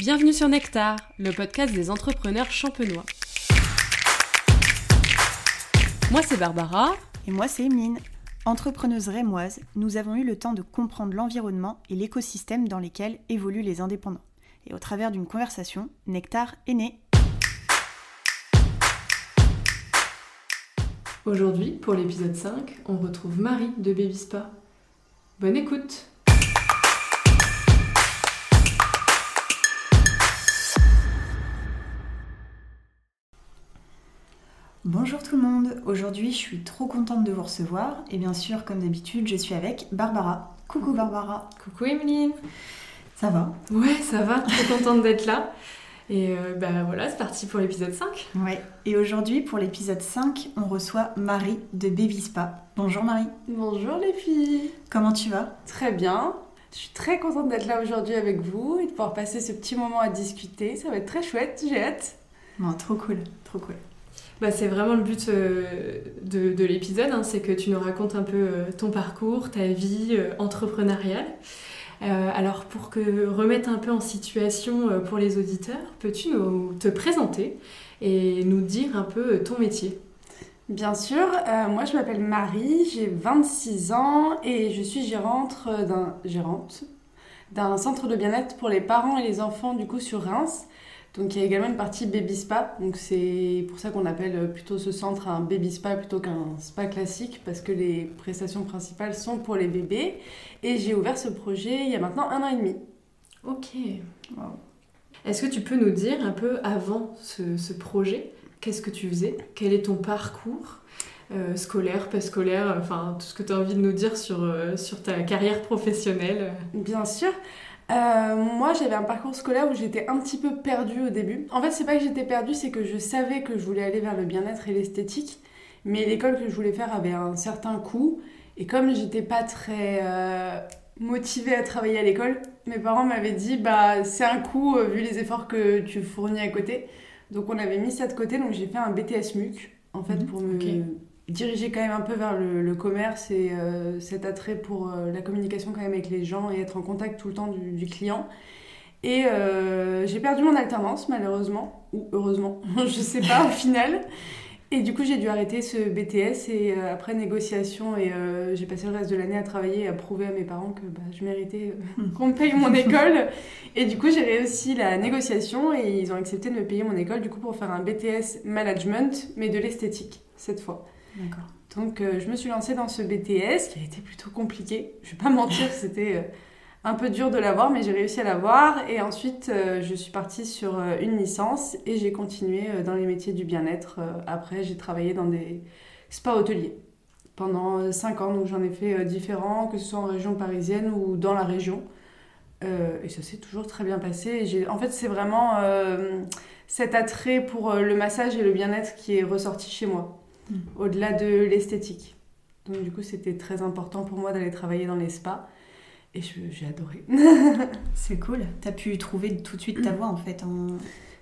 Bienvenue sur Nectar, le podcast des entrepreneurs champenois. Moi c'est Barbara. Et moi c'est Emeline. Entrepreneuse rémoise, nous avons eu le temps de comprendre l'environnement et l'écosystème dans lesquels évoluent les indépendants. Et au travers d'une conversation, Nectar est né. Aujourd'hui, pour l'épisode 5, on retrouve Marie de Baby Spa. Bonne écoute Bonjour tout le monde, aujourd'hui je suis trop contente de vous recevoir et bien sûr comme d'habitude je suis avec Barbara. Coucou Barbara. Coucou Emeline. Ça va? Ouais ça va, trop contente d'être là. Et euh, bah voilà, c'est parti pour l'épisode 5. Ouais, et aujourd'hui pour l'épisode 5 on reçoit Marie de Baby Spa. Bonjour Marie. Bonjour les filles. Comment tu vas? Très bien. Je suis très contente d'être là aujourd'hui avec vous et de pouvoir passer ce petit moment à discuter. Ça va être très chouette, j'ai hâte. Bon, trop cool, trop cool. Bah, c'est vraiment le but euh, de, l'épisode, hein, c'est que tu nous racontes un peu euh, ton parcours, ta vie euh, entrepreneuriale. alors pour que remettre un peu en situation pour les auditeurs, peux-tu nous te présenter et nous dire un peu ton métier? Bien sûr, moi je m'appelle Marie, j'ai 26 ans et je suis gérante d'un gérante d'un centre de bien-être pour les parents et les enfants du coup sur Reims. Donc il y a également une partie baby spa, donc c'est pour ça qu'on appelle plutôt ce centre un baby spa plutôt qu'un spa classique parce que les prestations principales sont pour les bébés. Et j'ai ouvert ce projet il y a maintenant un an et demi. Ok. Est-ce que tu peux nous dire un peu avant ce, projet, qu'est-ce que tu faisais? Quel est ton parcours euh, scolaire, pas scolaire, enfin tout ce que tu as envie de nous dire sur, euh, sur ta carrière professionnelle? Bien sûr. Euh, moi, j'avais un parcours scolaire où j'étais un petit peu perdue au début. En fait, c'est pas que j'étais perdue, c'est que je savais que je voulais aller vers le bien-être et l'esthétique, mais l'école que je voulais faire avait un certain coût. Et comme j'étais pas très euh, motivée à travailler à l'école, mes parents m'avaient dit bah c'est un coût euh, vu les efforts que tu fournis à côté. Donc on avait mis ça de côté, donc j'ai fait un BTS MUC en fait mhm. pour me diriger quand même un peu vers le, commerce et euh, cet attrait pour euh, la communication quand même avec les gens et être en contact tout le temps du, client. Et euh, j'ai perdu mon alternance malheureusement, ou heureusement, je sais pas au final. Et du coup j'ai dû arrêter ce BTS et après négociation et j'ai passé le reste de l'année à travailler et à prouver à mes parents que bah, je méritais qu'on me paye mon école. Et du coup j'ai réussi la négociation et ils ont accepté de me payer mon école du coup pour faire un BTS management mais de l'esthétique cette fois. Donc euh, je me suis lancée dans ce BTS qui a été plutôt compliqué. Je vais pas mentir, c'était euh, un peu dur de l'avoir, mais j'ai réussi à l'avoir. Et ensuite, euh, je suis partie sur une licence et j'ai continué dans les métiers du bien-être. après, j'ai travaillé dans des spas hôteliers pendant 5 ans. Donc j'en ai fait différents, que ce soit en région parisienne ou dans la région. et ça s'est toujours très bien passé. en fait, c'est vraiment cet attrait pour le massage et le bien-être qui est ressorti chez moi. Mm. au-delà de l'esthétique. Donc du coup, c'était très important pour moi d'aller travailler dans les spas. Et j'ai adoré. c'est cool. Tu as pu trouver tout de suite ta voie en fait.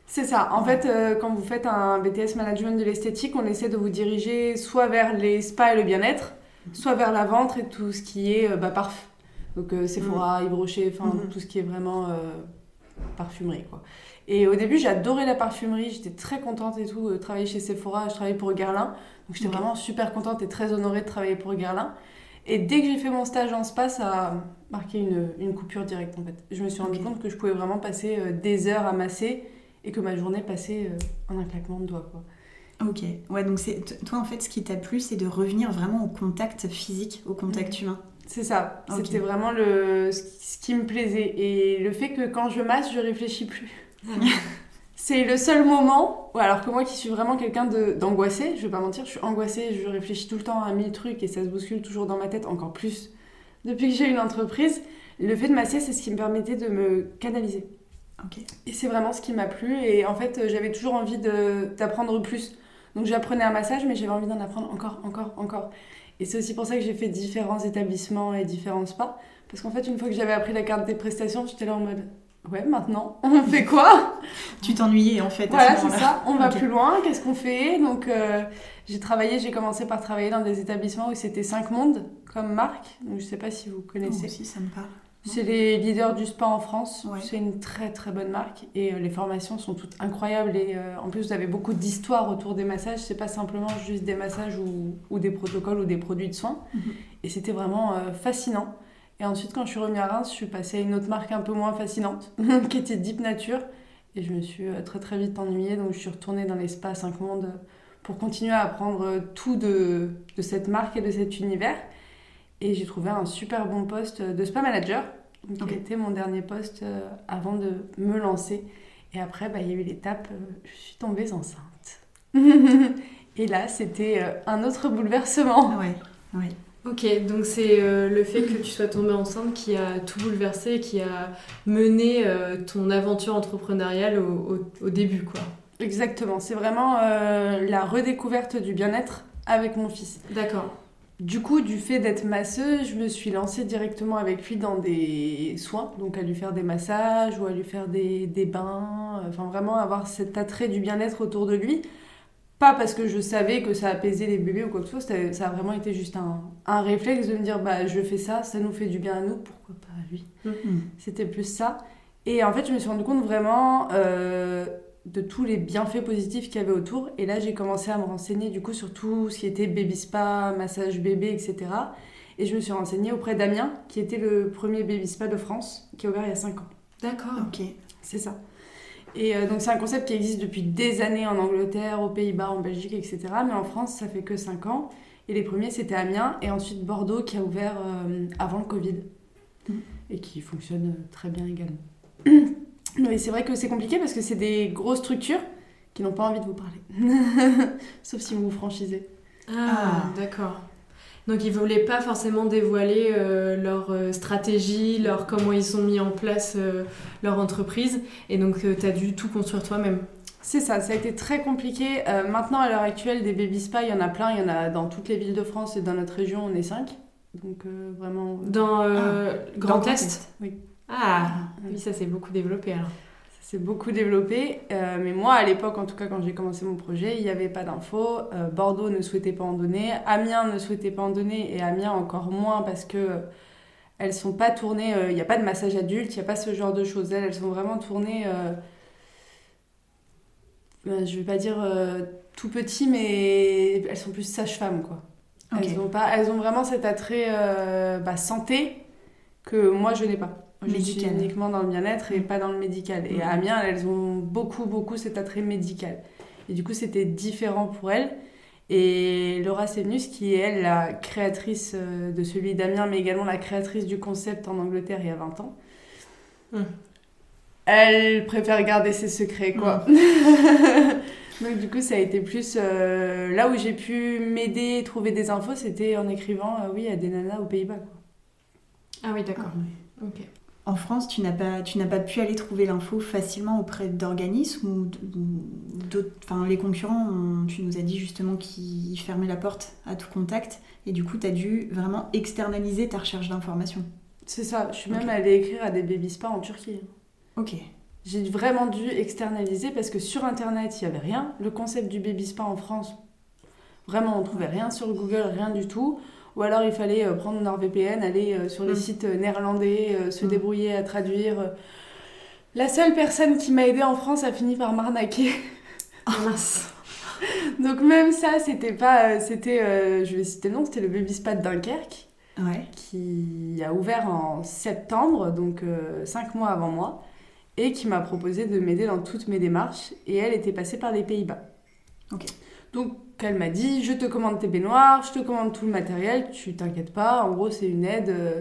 C'est ça. En fait, euh, quand vous faites un BTS management de l'esthétique, on essaie de vous diriger soit vers les spas et le bien-être, soit vers la ventre et tout ce qui est euh, bah, parfum. Donc euh, Sephora, mm. Yves Rocher, enfin mm-hmm. tout ce qui est vraiment parfumerie quoi. Et au début, adoré la parfumerie, j'étais très contente et tout, de travailler chez Sephora, je travaillais pour Guerlain. Donc j'étais vraiment super contente et très honorée de travailler pour Guerlain. Et dès que j'ai fait mon stage en spa, ça a marqué une, une coupure directe en fait. Je me suis rendu compte que je pouvais vraiment passer euh, des heures à masser et que ma journée passait euh, en un claquement de doigts. Quoi. Ok, ouais, donc c'est toi en fait, ce qui t'a plu, c'est de revenir vraiment au contact physique, au contact humain. C'est ça, c'était vraiment le, ce qui me plaisait. Et le fait que quand je masse, je réfléchis plus. c'est le seul moment, alors que moi qui suis vraiment quelqu'un d'angoissé, je vais pas mentir, je suis angoissée, je réfléchis tout le temps à mille trucs et ça se bouscule toujours dans ma tête, encore plus depuis que j'ai une entreprise. Le fait de masser, c'est ce qui me permettait de me canaliser. Et c'est vraiment ce qui m'a plu. Et en fait, j'avais toujours envie d'apprendre plus. Donc j'apprenais un massage, mais j'avais envie d'en apprendre encore, encore, encore. Et c'est aussi pour ça que j'ai fait différents établissements et différents spas. Parce qu'en fait, une fois que j'avais appris la carte des prestations, j'étais là en mode ouais, maintenant, on fait quoi? Tu t'ennuyais en fait. Voilà, c'est ça. On va plus loin. Qu'est-ce qu'on fait? Donc, euh, j'ai travaillé, j'ai commencé par travailler dans des établissements où c'était 5 mondes comme marque. Donc, je sais pas si vous connaissez. Oh, si, ça me parle. C'est les leaders du spa en France. Ouais. C'est une très très bonne marque et euh, les formations sont toutes incroyables. Et euh, en plus, vous avez beaucoup d'histoires autour des massages. C'est pas simplement juste des massages ou, ou des protocoles ou des produits de soins. Mhm. Et c'était vraiment euh, fascinant. Et ensuite, quand je suis revenue à Reims, je suis passée à une autre marque un peu moins fascinante qui était Deep Nature. Et je me suis très très vite ennuyée. Donc je suis retournée dans les spas 5 mondes euh, pour continuer à apprendre tout de, de cette marque et de cet univers. Et j'ai trouvé un super bon poste de spa manager, qui Ok. a été mon dernier poste euh, avant de me lancer. Et après, bah, il y a eu l'étape, euh, je suis tombée enceinte. et là, c'était euh, un autre bouleversement. Ouais, ouais. Ok, donc c'est euh, le fait que tu sois tombée enceinte qui a tout bouleversé, et qui a mené euh, ton aventure entrepreneuriale au, au- au début, quoi. Exactement, c'est vraiment euh, la redécouverte du bien-être avec mon fils. D'accord. Du coup, du fait d'être masseuse, je me suis lancée directement avec lui dans des soins, donc à lui faire des massages ou à lui faire des, des bains, enfin vraiment avoir cet attrait du bien-être autour de lui. Pas parce que je savais que ça apaisait les bébés ou quoi que ce soit, ça a vraiment été juste un, un réflexe de me dire bah je fais ça, ça nous fait du bien à nous, pourquoi pas à lui? Mhm. C'était plus ça. Et en fait, je me suis rendu compte vraiment euh, de tous les bienfaits positifs qu'il y avait autour. Et là, j'ai commencé à me renseigner du coup sur tout ce qui était baby spa, massage bébé, etc. Et je me suis renseignée auprès d'Amiens, qui était le premier baby spa de France, qui a ouvert il y a 5 ans. D'accord. Ok. C'est ça. Et euh, donc, c'est un concept qui existe depuis des années en Angleterre, aux Pays-Bas, en Belgique, etc. Mais en France, ça fait que 5 ans. Et les premiers, c'était Amiens et ensuite Bordeaux, qui a ouvert euh, avant le Covid. Mhm. Et qui fonctionne euh, très bien également. Mais c'est vrai que c'est compliqué parce que c'est des grosses structures qui n'ont pas envie de vous parler. Sauf si vous vous franchisez. Ah, Ah. d'accord. Donc ils voulaient pas forcément dévoiler euh, leur euh, stratégie, leur comment ils ont mis en place euh, leur entreprise, et donc tu as dû tout construire toi-même. C'est ça, ça a été très compliqué. Euh, maintenant, à l'heure actuelle, des baby spas, il y en a plein. Il y en a dans toutes les villes de France et dans notre région, on est 5. Donc euh, vraiment... Dans euh, Grand Dans Est. Oui. Ah, Oui. ça s'est beaucoup développé alors. Ça s'est beaucoup développé, euh, mais moi à l'époque, en tout cas quand j'ai commencé mon projet, il n'y avait pas d'infos. Euh, Bordeaux ne souhaitait pas en donner, Amiens ne souhaitait pas en donner, et Amiens encore moins parce que euh, elles sont pas tournées. Il n'y a pas de massage adulte, il n'y a pas ce genre de choses. Elles, elles sont vraiment tournées. euh, je vais pas dire tout petit, mais elles sont plus sage-femme quoi. Elles, ont pas, elles ont vraiment cet attrait bah, santé que moi je n'ai pas. Je suis uniquement dans le bien-être et pas dans le médical. Et Mhm. à Amiens, elles ont beaucoup, beaucoup cet attrait médical. Et du coup, c'était différent pour elles. Et Laura Sévenus, qui est elle la créatrice euh, de celui d'Amiens, mais également la créatrice du concept en Angleterre il y a 20 ans, Mhm. elle préfère garder ses secrets, quoi. Donc du coup, ça a été plus... euh, là où j'ai pu m'aider, trouver des infos, c'était en écrivant, euh, oui, à des nanas aux Pays-Bas. Ah oui, d'accord. Ok. En France, tu n'as pas, tu n'as pas pu aller trouver l'info facilement auprès d'organismes ou d'autres. Enfin, les concurrents, on- tu nous as dit justement qu'ils fermaient la porte à tout contact et du coup, tu as dû vraiment externaliser ta recherche d'informations. C'est ça, je suis même allée écrire à des baby spas en Turquie. Ok. J'ai vraiment dû externaliser parce que sur internet, il n'y avait rien. Le concept du baby spa en France, vraiment, on trouvait rien sur Google, rien du tout. Ou alors il fallait euh, prendre NordVPN, aller euh, sur les Mm. sites euh, néerlandais, se Mm. débrouiller à traduire. La seule personne qui m'a aidée en France a fini par m'arnaquer. Ah mince. Donc même ça, c'était pas... C'était, je vais citer le nom, c'était le baby spa de Dunkerque Ouais. qui a ouvert en septembre, donc cinq mois avant moi, et qui m'a proposé de m'aider dans toutes mes démarches. Et elle était passée par les Pays-Bas. Ok. Donc elle m'a dit, je te commande tes baignoires, je te commande tout le matériel, tu t'inquiètes pas, en gros c'est une aide. euh.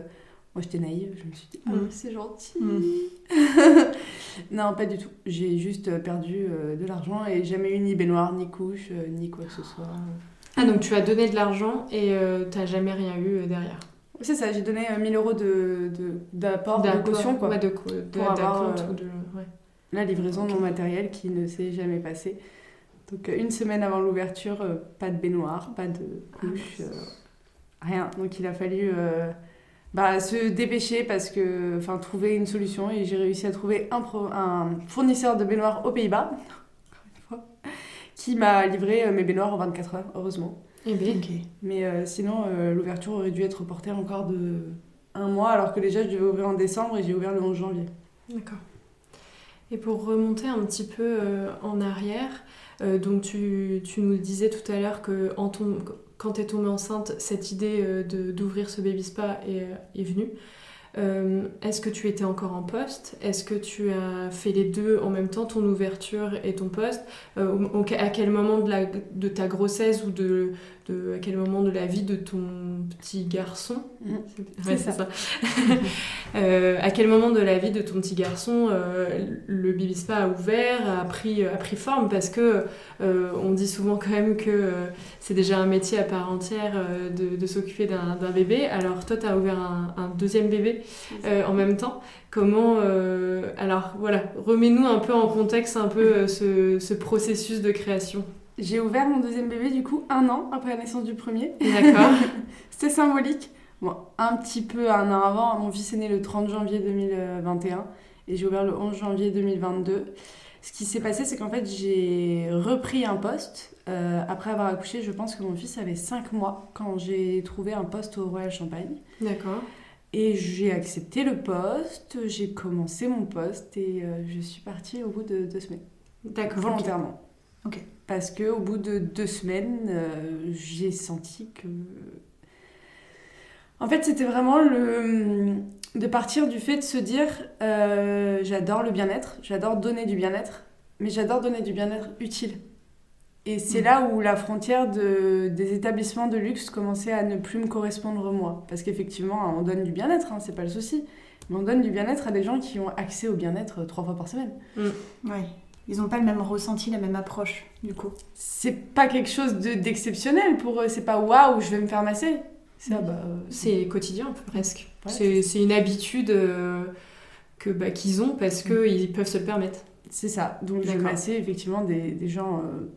Moi j'étais naïve, je me suis dit, ah Mm. c'est gentil. Mm. non, pas du tout. J'ai juste perdu euh, de l'argent et jamais eu ni baignoire, ni couche, euh, ni quoi que ce soit. Ah donc tu as donné de l'argent et euh, t'as jamais rien eu derrière. C'est ça, j'ai donné euh, 1000 euros de, de- d'apport, de, D'accord. caution quoi. Ouais, de, de, Pour avoir, d'acompte ou de... ouais. la livraison de mon matériel qui ne s'est jamais passé. Donc euh, une semaine avant l'ouverture, euh, pas de baignoire, pas de couche, euh, rien. Donc il a fallu bah, se dépêcher parce que, enfin, trouver une solution et j'ai réussi à trouver un, pro- un fournisseur de baignoires aux Pays-Bas, qui m'a livré mes baignoires en 24 heures, heureusement. Eh bien, Ok. Mais euh, sinon, euh, l'ouverture aurait dû être reportée encore de un mois, alors que déjà je devais ouvrir en décembre et j'ai ouvert le 11 janvier. D'accord. Et pour remonter un petit peu euh, en arrière, euh, donc tu, nous disais tout à l'heure que quand tu es tombée enceinte, cette idée euh, d'ouvrir ce baby spa est, est venue. Euh, Est-ce que tu étais encore en poste? Est-ce que tu as fait les deux en même temps, ton ouverture et ton poste? Euh, À quel moment de, la, de ta grossesse ou de, de, à quel moment de la vie de ton petit garçon? Ouais, C'est ça. Euh, à quel moment de la vie de ton petit garçon le baby spa a ouvert, a pris, a pris forme? Parce que on dit souvent quand même que c'est déjà un métier à part entière de, de s'occuper d'un d'un bébé. Alors toi, tu as ouvert un, un deuxième bébé euh, en même temps. Comment euh, Alors voilà, remets-nous un peu en contexte un peu euh, ce, ce processus de création. J'ai ouvert mon deuxième bébé du coup un an après la naissance du premier. D'accord. C'était symbolique. Bon, un petit peu un an avant, mon fils est né le 30 janvier 2021 et j'ai ouvert le 11 janvier 2022. Ce qui s'est passé, c'est qu'en fait, j'ai repris un poste. euh, après avoir accouché, je pense que mon fils avait 5 mois quand j'ai trouvé un poste au Royal Champagne. D'accord. Et j'ai accepté le poste, j'ai commencé mon poste et euh, je suis partie au bout de deux semaines, D'accord. volontairement. Ok. Parce que au bout de deux semaines, euh, j'ai senti que. En fait, c'était vraiment le de partir du fait de se dire euh, j'adore le bien-être, j'adore donner du bien-être, mais j'adore donner du bien-être utile. Et c'est là où la frontière de, des établissements de luxe commençait à ne plus me correspondre moi. Parce qu'effectivement, on donne du bien-être, hein, c'est pas le souci. Mais on donne du bien-être à des gens qui ont accès au bien-être trois fois par semaine. Ouais. Ils n'ont pas le même ressenti, la même approche, du coup. C'est pas quelque chose de- d'exceptionnel pour eux, c'est pas waouh, je vais me faire masser. C'est ah bah, euh, C'est quotidien presque. Ouais, c'est c'est une habitude euh, que bah, qu'ils ont parce qu'ils peuvent se le permettre. C'est ça. Donc j'ai massé effectivement des, des gens euh,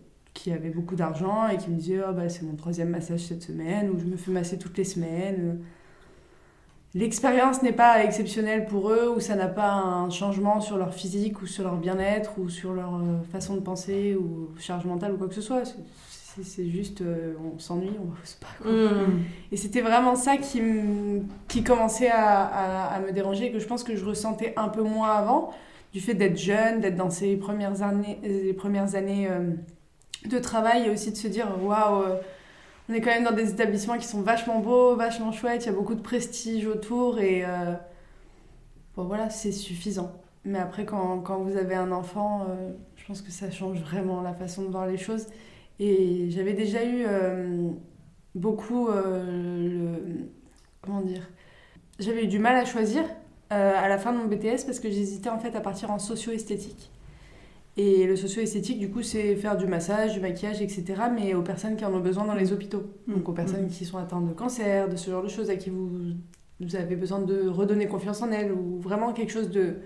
qui avaient beaucoup d'argent et qui me disaient oh, bah, c'est mon troisième massage cette semaine ou je me fais masser toutes les semaines. L'expérience n'est pas exceptionnelle pour eux ou ça n'a pas un changement sur leur physique ou sur leur bien-être ou sur leur euh, façon de penser ou charge mentale ou quoi que ce soit. C'est- juste euh, on s'ennuie, on bosse pas. quoi. Mmh. Et c'était vraiment ça qui, qui commençait à, à- à me déranger et que je pense que je ressentais un peu moins avant, du fait d'être jeune, d'être dans ces premières années, les premières années euh, de travail et aussi de se dire waouh, euh, on est quand même dans des établissements qui sont vachement beaux, vachement chouettes, il y a beaucoup de prestige autour et euh, bon voilà, c'est suffisant. Mais après, quand, quand vous avez un enfant, euh, je pense que ça change vraiment la façon de voir les choses. Et j'avais déjà eu beaucoup le comment dire j'avais eu du mal à choisir à la fin de mon BTS parce que j'hésitais en fait à partir en socio-esthétique et le socio-esthétique du coup c'est faire du massage du maquillage etc mais aux personnes qui en ont besoin dans les hôpitaux. Donc aux personnes qui sont atteintes de cancer de ce genre de choses à qui vous, vous avez besoin de redonner confiance en elles ou vraiment quelque chose de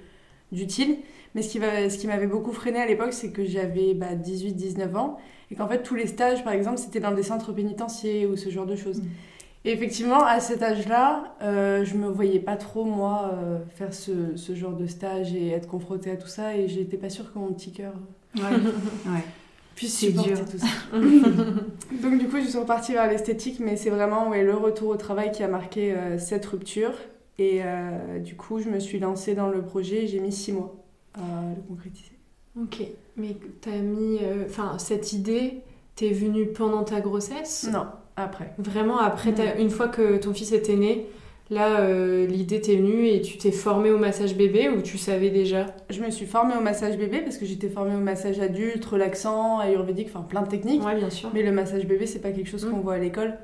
d'utile. Mais ce qui, va- ce qui m'avait beaucoup freiné à l'époque c'est que j'avais bah, 18-19 ans et qu'en fait tous les stages par exemple c'était dans des centres pénitentiaires ou ce genre de choses. Mm. Et effectivement à cet âge là euh, je me voyais pas trop moi euh, faire ce, ce genre de stage et être confrontée à tout ça et j'étais pas sûre que mon petit cœur Ouais. ouais. puisse C'est supporter dur. tout ça donc du coup je suis repartie vers l'esthétique mais c'est vraiment ouais, le retour au travail qui a marqué euh, cette rupture et euh, du coup je me suis lancée dans le projet et j'ai mis six mois à le concrétiser Ok, mais t'as mis. euh, Enfin, cette idée t'es venue pendant ta grossesse? Non après Vraiment, après, une fois que ton fils était né, là, euh, l'idée t'est venue et tu t'es formée au massage bébé ou tu savais déjà? Je me suis formée au massage bébé parce que j'étais formée au massage adulte, relaxant, ayurvédique, enfin plein de techniques. Ouais, bien sûr. Mais le massage bébé, c'est pas quelque chose qu'on Mm. voit à l'école.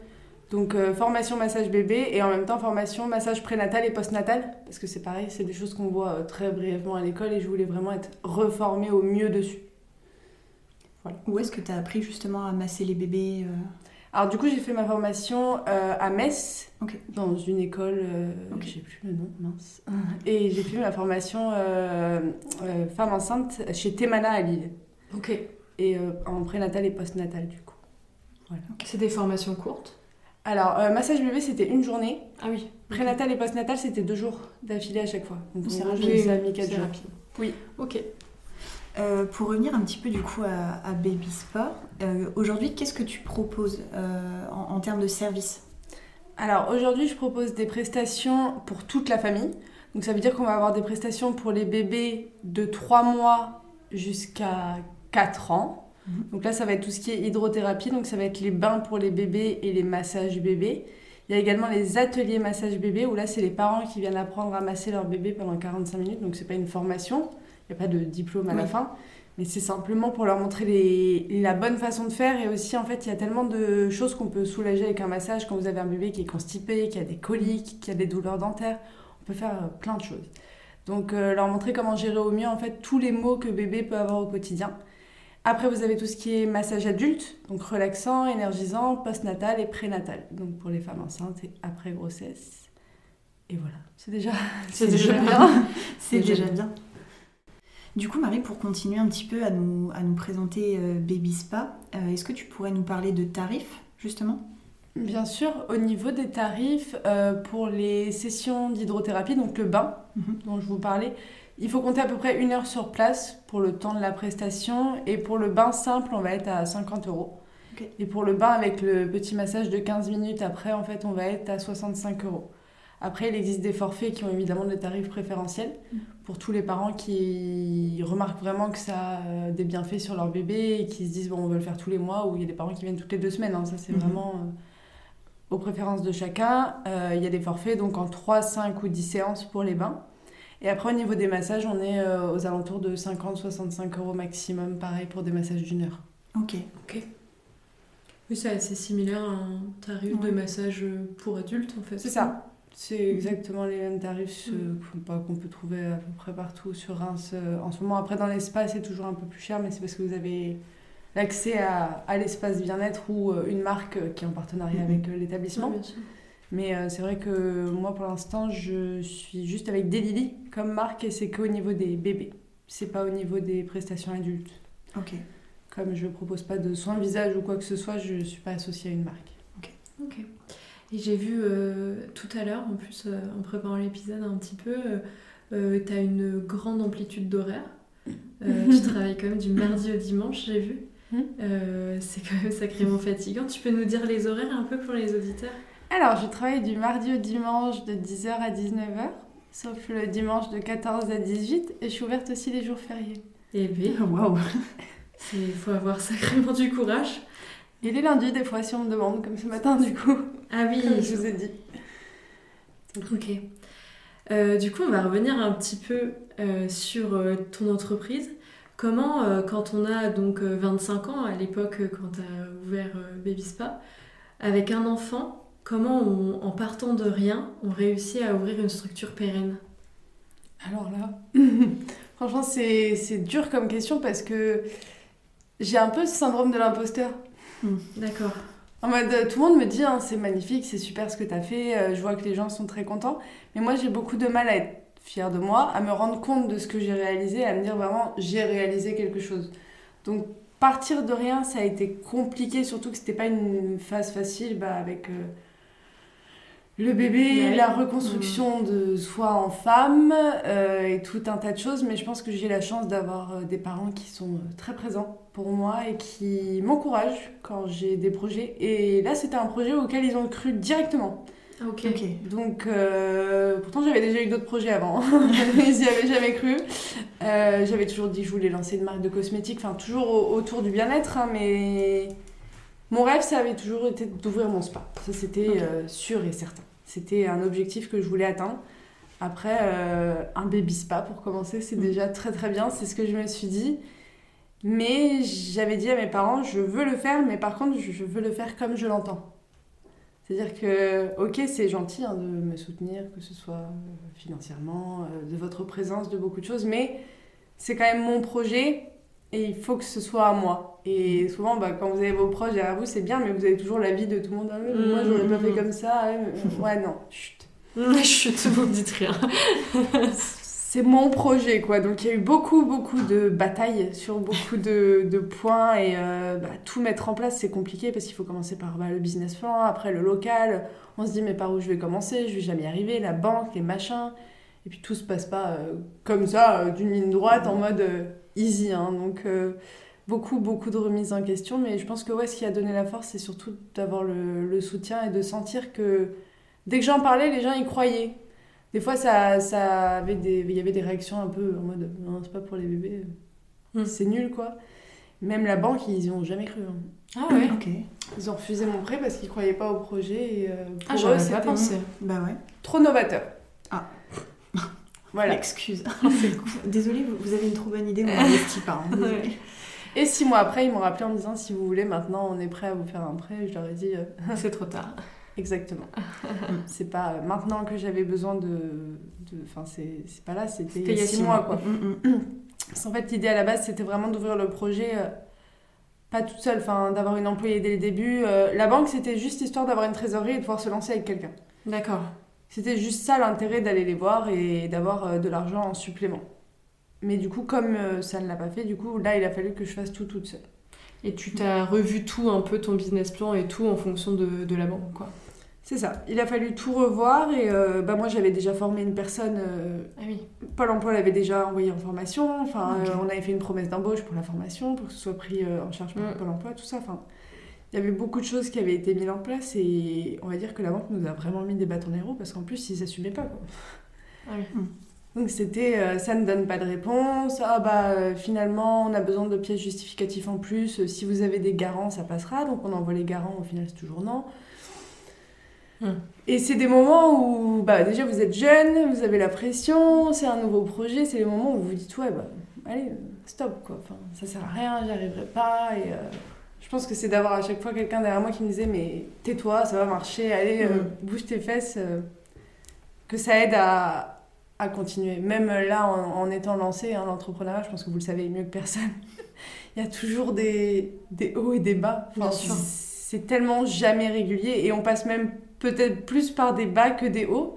Donc euh, formation massage bébé et en même temps formation massage prénatal et postnatal parce que c'est pareil, c'est des choses qu'on voit euh, très brièvement à l'école et je voulais vraiment être reformée au mieux dessus. Où est-ce que tu as appris justement à masser les bébés euh, Alors du coup, j'ai fait ma formation euh, à Metz dans une école, euh, Ok. j'ai plus le nom, mince. Et j'ai fait ma formation euh, euh, femme enceinte chez Temana à Lille. Ok. et en prénatal et postnatal du coup. C'est des formations courtes? Alors, massage bébé, c'était une journée. Ah oui. Prénatal et postnatal, c'était deux jours d'affilée à chaque fois. Donc, C'est rapide. jours. rapide. Oui. Ok. Euh, pour revenir un petit peu du coup à, à Baby Sport, euh, aujourd'hui qu'est-ce que tu proposes euh, en, en termes de service Alors aujourd'hui, je propose des prestations pour toute la famille. Donc ça veut dire qu'on va avoir des prestations pour les bébés de 3 mois jusqu'à 4 ans. Mhm. Donc là, ça va être tout ce qui est hydrothérapie. Donc ça va être les bains pour les bébés et les massages bébés. Il y a également les ateliers massage bébé où là, c'est les parents qui viennent apprendre à masser leur bébé pendant 45 minutes. Donc c'est pas une formation. N'y a pas de diplôme à la fin. Mais c'est simplement pour leur montrer les- la bonne façon de faire. Et aussi, en fait, il y a tellement de choses qu'on peut soulager avec un massage quand vous avez un bébé qui est constipé, qui a des coliques, qui a des douleurs dentaires. On peut faire euh, plein de choses. Donc, euh, leur montrer comment gérer au mieux, en fait, tous les maux que bébé peut avoir au quotidien. Après, vous avez tout ce qui est massage adulte, donc relaxant, énergisant, postnatal et prénatal. Donc, pour les femmes enceintes et après grossesse. Et voilà, c'est déjà, C'est déjà bien. C'est Déjà déjà bien. Du coup, Marie, pour continuer un petit peu à nous, à nous présenter euh, Baby Spa, euh, est-ce que tu pourrais nous parler de tarifs, justement? Bien sûr, au niveau des tarifs, euh, pour les sessions d'hydrothérapie, donc le bain Mhm. dont je vous parlais, il faut compter à peu près une heure sur place pour le temps de la prestation. Et pour le bain simple, on va être à 50 euros. Et pour le bain avec le petit massage de 15 minutes après, en fait, on va être à 65 euros. Après, il existe des forfaits qui ont évidemment des tarifs préférentiels Mhm. pour tous les parents qui remarquent vraiment que ça a euh, des bienfaits sur leur bébé et qui se disent, bon, on veut le faire tous les mois, ou il y a des parents qui viennent toutes les deux semaines. hein. Ça, c'est Mhm. vraiment euh, aux préférences de chacun. Euh, il y a des forfaits donc en 3, 5 ou 10 séances pour les bains. Et après, au niveau des massages, on est euh, aux alentours de 50-65 euros maximum, pareil pour des massages d'une heure. Ok. Oui, c'est assez similaire à un tarif de Ouais. massage pour adultes en fait. C'est ça. C'est exactement les mêmes tarifs euh, qu'on peut trouver à peu près partout sur Reims euh, en ce moment. Après, dans l'espace, c'est toujours un peu plus cher, mais c'est parce que vous avez l'accès à, à l'espace bien-être ou euh, une marque euh, qui est en partenariat Mhm. avec l'établissement. Mais c'est vrai que moi, pour l'instant, je suis juste avec Delili comme marque et c'est qu'au niveau des bébés. C'est pas au niveau des prestations adultes. Ok. Comme je propose pas de soins visage ou quoi que ce soit, je suis pas associée à une marque. Ok. Et j'ai vu euh, tout à l'heure, en plus, euh, en préparant l'épisode un petit peu, tu as une grande amplitude d'horaire. Euh, tu travailles quand même du mardi au dimanche, j'ai vu. Euh, c'est quand même sacrément fatigant. Tu peux nous dire les horaires un peu pour les auditeurs? Alors, je travaille du mardi au dimanche de 10h à 19h, sauf le dimanche de 14 à 18 et je suis ouverte aussi les jours fériés. Eh bien, Waouh. il faut avoir sacrément du courage. Et les lundis, des fois, si on me demande, comme ce matin, du coup, Ah oui, comme je vous ai dit. Ok. Euh, du coup, on va revenir un petit peu euh, sur euh, ton entreprise. Comment, quand on a donc euh, 25 ans, à l'époque, quand tu as ouvert Baby Spa, avec un enfant, comment, on- en partant de rien, on réussit à ouvrir une structure pérenne? Alors là, franchement, c'est c'est dur comme question parce que j'ai un peu ce syndrome de l'imposteur. D'accord. En mode, euh, tout le monde me dit, hein, c'est magnifique, c'est super ce que tu as fait, euh, je vois que les gens sont très contents. Mais moi, j'ai beaucoup de mal à être fière de moi, à me rendre compte de ce que j'ai réalisé, à me dire vraiment, j'ai réalisé quelque chose. Donc, partir de rien, ça a été compliqué, surtout que c'était pas une phase facile bah, avec euh, le bébé, Ouais. la reconstruction de soi en femme euh, et tout un tas de choses. Mais je pense que j'ai la chance d'avoir euh, des parents qui sont euh, très présents pour moi et qui m'encouragent quand j'ai des projets. Et là, c'était un projet auquel ils ont cru directement. Ah, ok. Donc, euh, pourtant, j'avais déjà eu d'autres projets avant. Ils n'y avaient jamais cru. Euh, j'avais toujours dit que je voulais lancer une marque de cosmétiques, enfin, toujours au- autour du bien-être, hein, mais mon rêve, ça avait toujours été d'ouvrir mon spa. Ça, c'était euh, sûr et certain. C'était un objectif que je voulais atteindre. Après, euh, un baby spa pour commencer, c'est Mm. déjà très très bien, c'est ce que je me suis dit. Mais j'avais dit à mes parents, je veux le faire, mais par contre, je veux le faire comme je l'entends. C'est-à-dire que, ok, c'est gentil hein, de me soutenir, que ce soit euh, financièrement, euh, de votre présence, de beaucoup de choses, mais c'est quand même mon projet et il faut que ce soit à moi. Et souvent, bah, quand vous avez vos proches derrière vous, c'est bien, mais vous avez toujours l'avis de tout le monde. Ah, mais moi, j'aurais pas fait comme ça. Ouais, mais- ouais, non, chut. Chut, vous me dites rien. C'est mon projet, quoi. Donc, il y a eu beaucoup, beaucoup de batailles sur beaucoup de, de points. Et euh, bah, tout mettre en place, c'est compliqué parce qu'il faut commencer par bah, le business plan, après le local. On se dit, mais par où je vais commencer? Je vais jamais y arriver. La banque, les machins. Et puis, tout se passe pas euh, comme ça, euh, d'une ligne droite, en mode euh, easy. hein. Donc, euh, beaucoup, beaucoup de remises en question. Mais je pense que ouais, ce qui a donné la force, c'est surtout d'avoir le, le soutien et de sentir que dès que j'en parlais, les gens y croyaient. Des fois, ça, ça avait des, il y avait des réactions un peu en mode non, c'est pas pour les bébés, Mm. c'est nul quoi. Même la banque, ils y ont jamais cru. hein. Ah ouais Ok. Ils ont refusé mon prêt parce qu'ils croyaient pas au projet et euh, Ah, pour eux, j'aurais pas pensé. Bah ouais. trop novateur. Ah. Voilà. Excuse. Désolée, vous, avez une trop bonne idée, on n'investit pas. hein. Et six mois après, ils m'ont rappelé en me disant si vous voulez, maintenant on est prêt à vous faire un prêt. Je leur ai dit euh, C'est trop tard. exactement. c'est pas euh, maintenant que j'avais besoin de. Enfin, c'est pas là, c'était il y a six mois quoi. Mm, mm. Parce qu'en fait, l'idée à la base, c'était vraiment d'ouvrir le projet. euh, pas toute seule, enfin, d'avoir une employée dès le début. Euh, la banque, c'était juste histoire d'avoir une trésorerie et de pouvoir se lancer avec quelqu'un. D'accord. C'était juste ça l'intérêt d'aller les voir et d'avoir euh, de l'argent en supplément. Mais du coup, comme euh, ça ne l'a pas fait, du coup, là, il a fallu que je fasse tout toute seule. Et tu t'as revu tout, un peu ton business plan et tout en fonction de, de la banque, quoi. C'est ça. Il a fallu tout revoir et euh, bah, moi, j'avais déjà formé une personne. euh, Ah oui. Pôle emploi l'avait déjà envoyé en formation. Enfin, euh, on avait fait une promesse d'embauche pour la formation, pour que ce soit pris euh, en charge par Mm. Pôle emploi, tout ça. Enfin, il y avait beaucoup de choses qui avaient été mises en place et on va dire que la banque nous a vraiment mis des bâtons dans les roues parce qu'en plus, ils n'assumaient pas. Quoi. Ah oui. Donc c'était euh, ça ne donne pas de réponse. Ah bah euh, finalement, on a besoin de pièces justificatives en plus. Euh, si vous avez des garants, ça passera. Donc on envoie les garants, au final, c'est toujours non. Hmm. Et c'est des moments où, bah, déjà, vous êtes jeune, vous avez la pression, c'est un nouveau projet, c'est les moments où vous vous dites, ouais, bah, allez, stop, quoi. Enfin, ça sert à rien, j'y arriverai pas. Et euh, je pense que c'est d'avoir à chaque fois quelqu'un derrière moi qui me disait, mais tais-toi, ça va marcher, allez, Hmm. bouge tes fesses, que ça aide à, à continuer. Même là, en, en étant lancé, hein, l'entrepreneuriat, je pense que vous le savez mieux que personne, il y a toujours des, des hauts et des bas. Sûr. C'est tellement jamais régulier et on passe même peut-être plus par des bas que des hauts.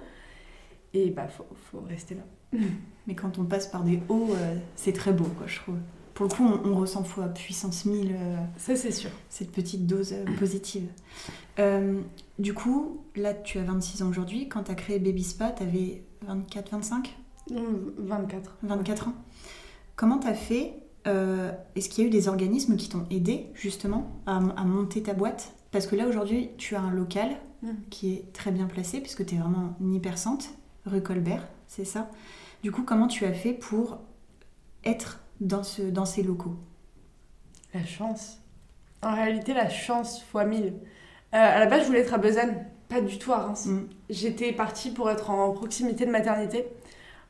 Et bah, faut, faut rester là. Mais quand on passe par des hauts, euh, c'est très beau, quoi, je trouve. Pour le coup, on, on ressent fois puissance 1000 euh, Ça, c'est sûr. cette petite dose euh, positive. Du coup, là, tu as 26 ans aujourd'hui. Quand tu as créé Baby Spa, tu avais 24, 25 Hum, 24. 24 ans. Comment tu as fait euh, Est-ce qu'il y a eu des organismes qui t'ont aidé justement à, à monter ta boîte? Parce que là aujourd'hui, tu as un local Mm. qui est très bien placé puisque tu es vraiment une hypercente, rue Colbert, c'est ça? Du coup, comment tu as fait pour être dans, ce, dans ces locaux? La chance. En réalité, la chance fois 1000. Euh, à la base, je voulais être à Besançon, pas du tout à Reims. Mm. J'étais partie pour être en proximité de maternité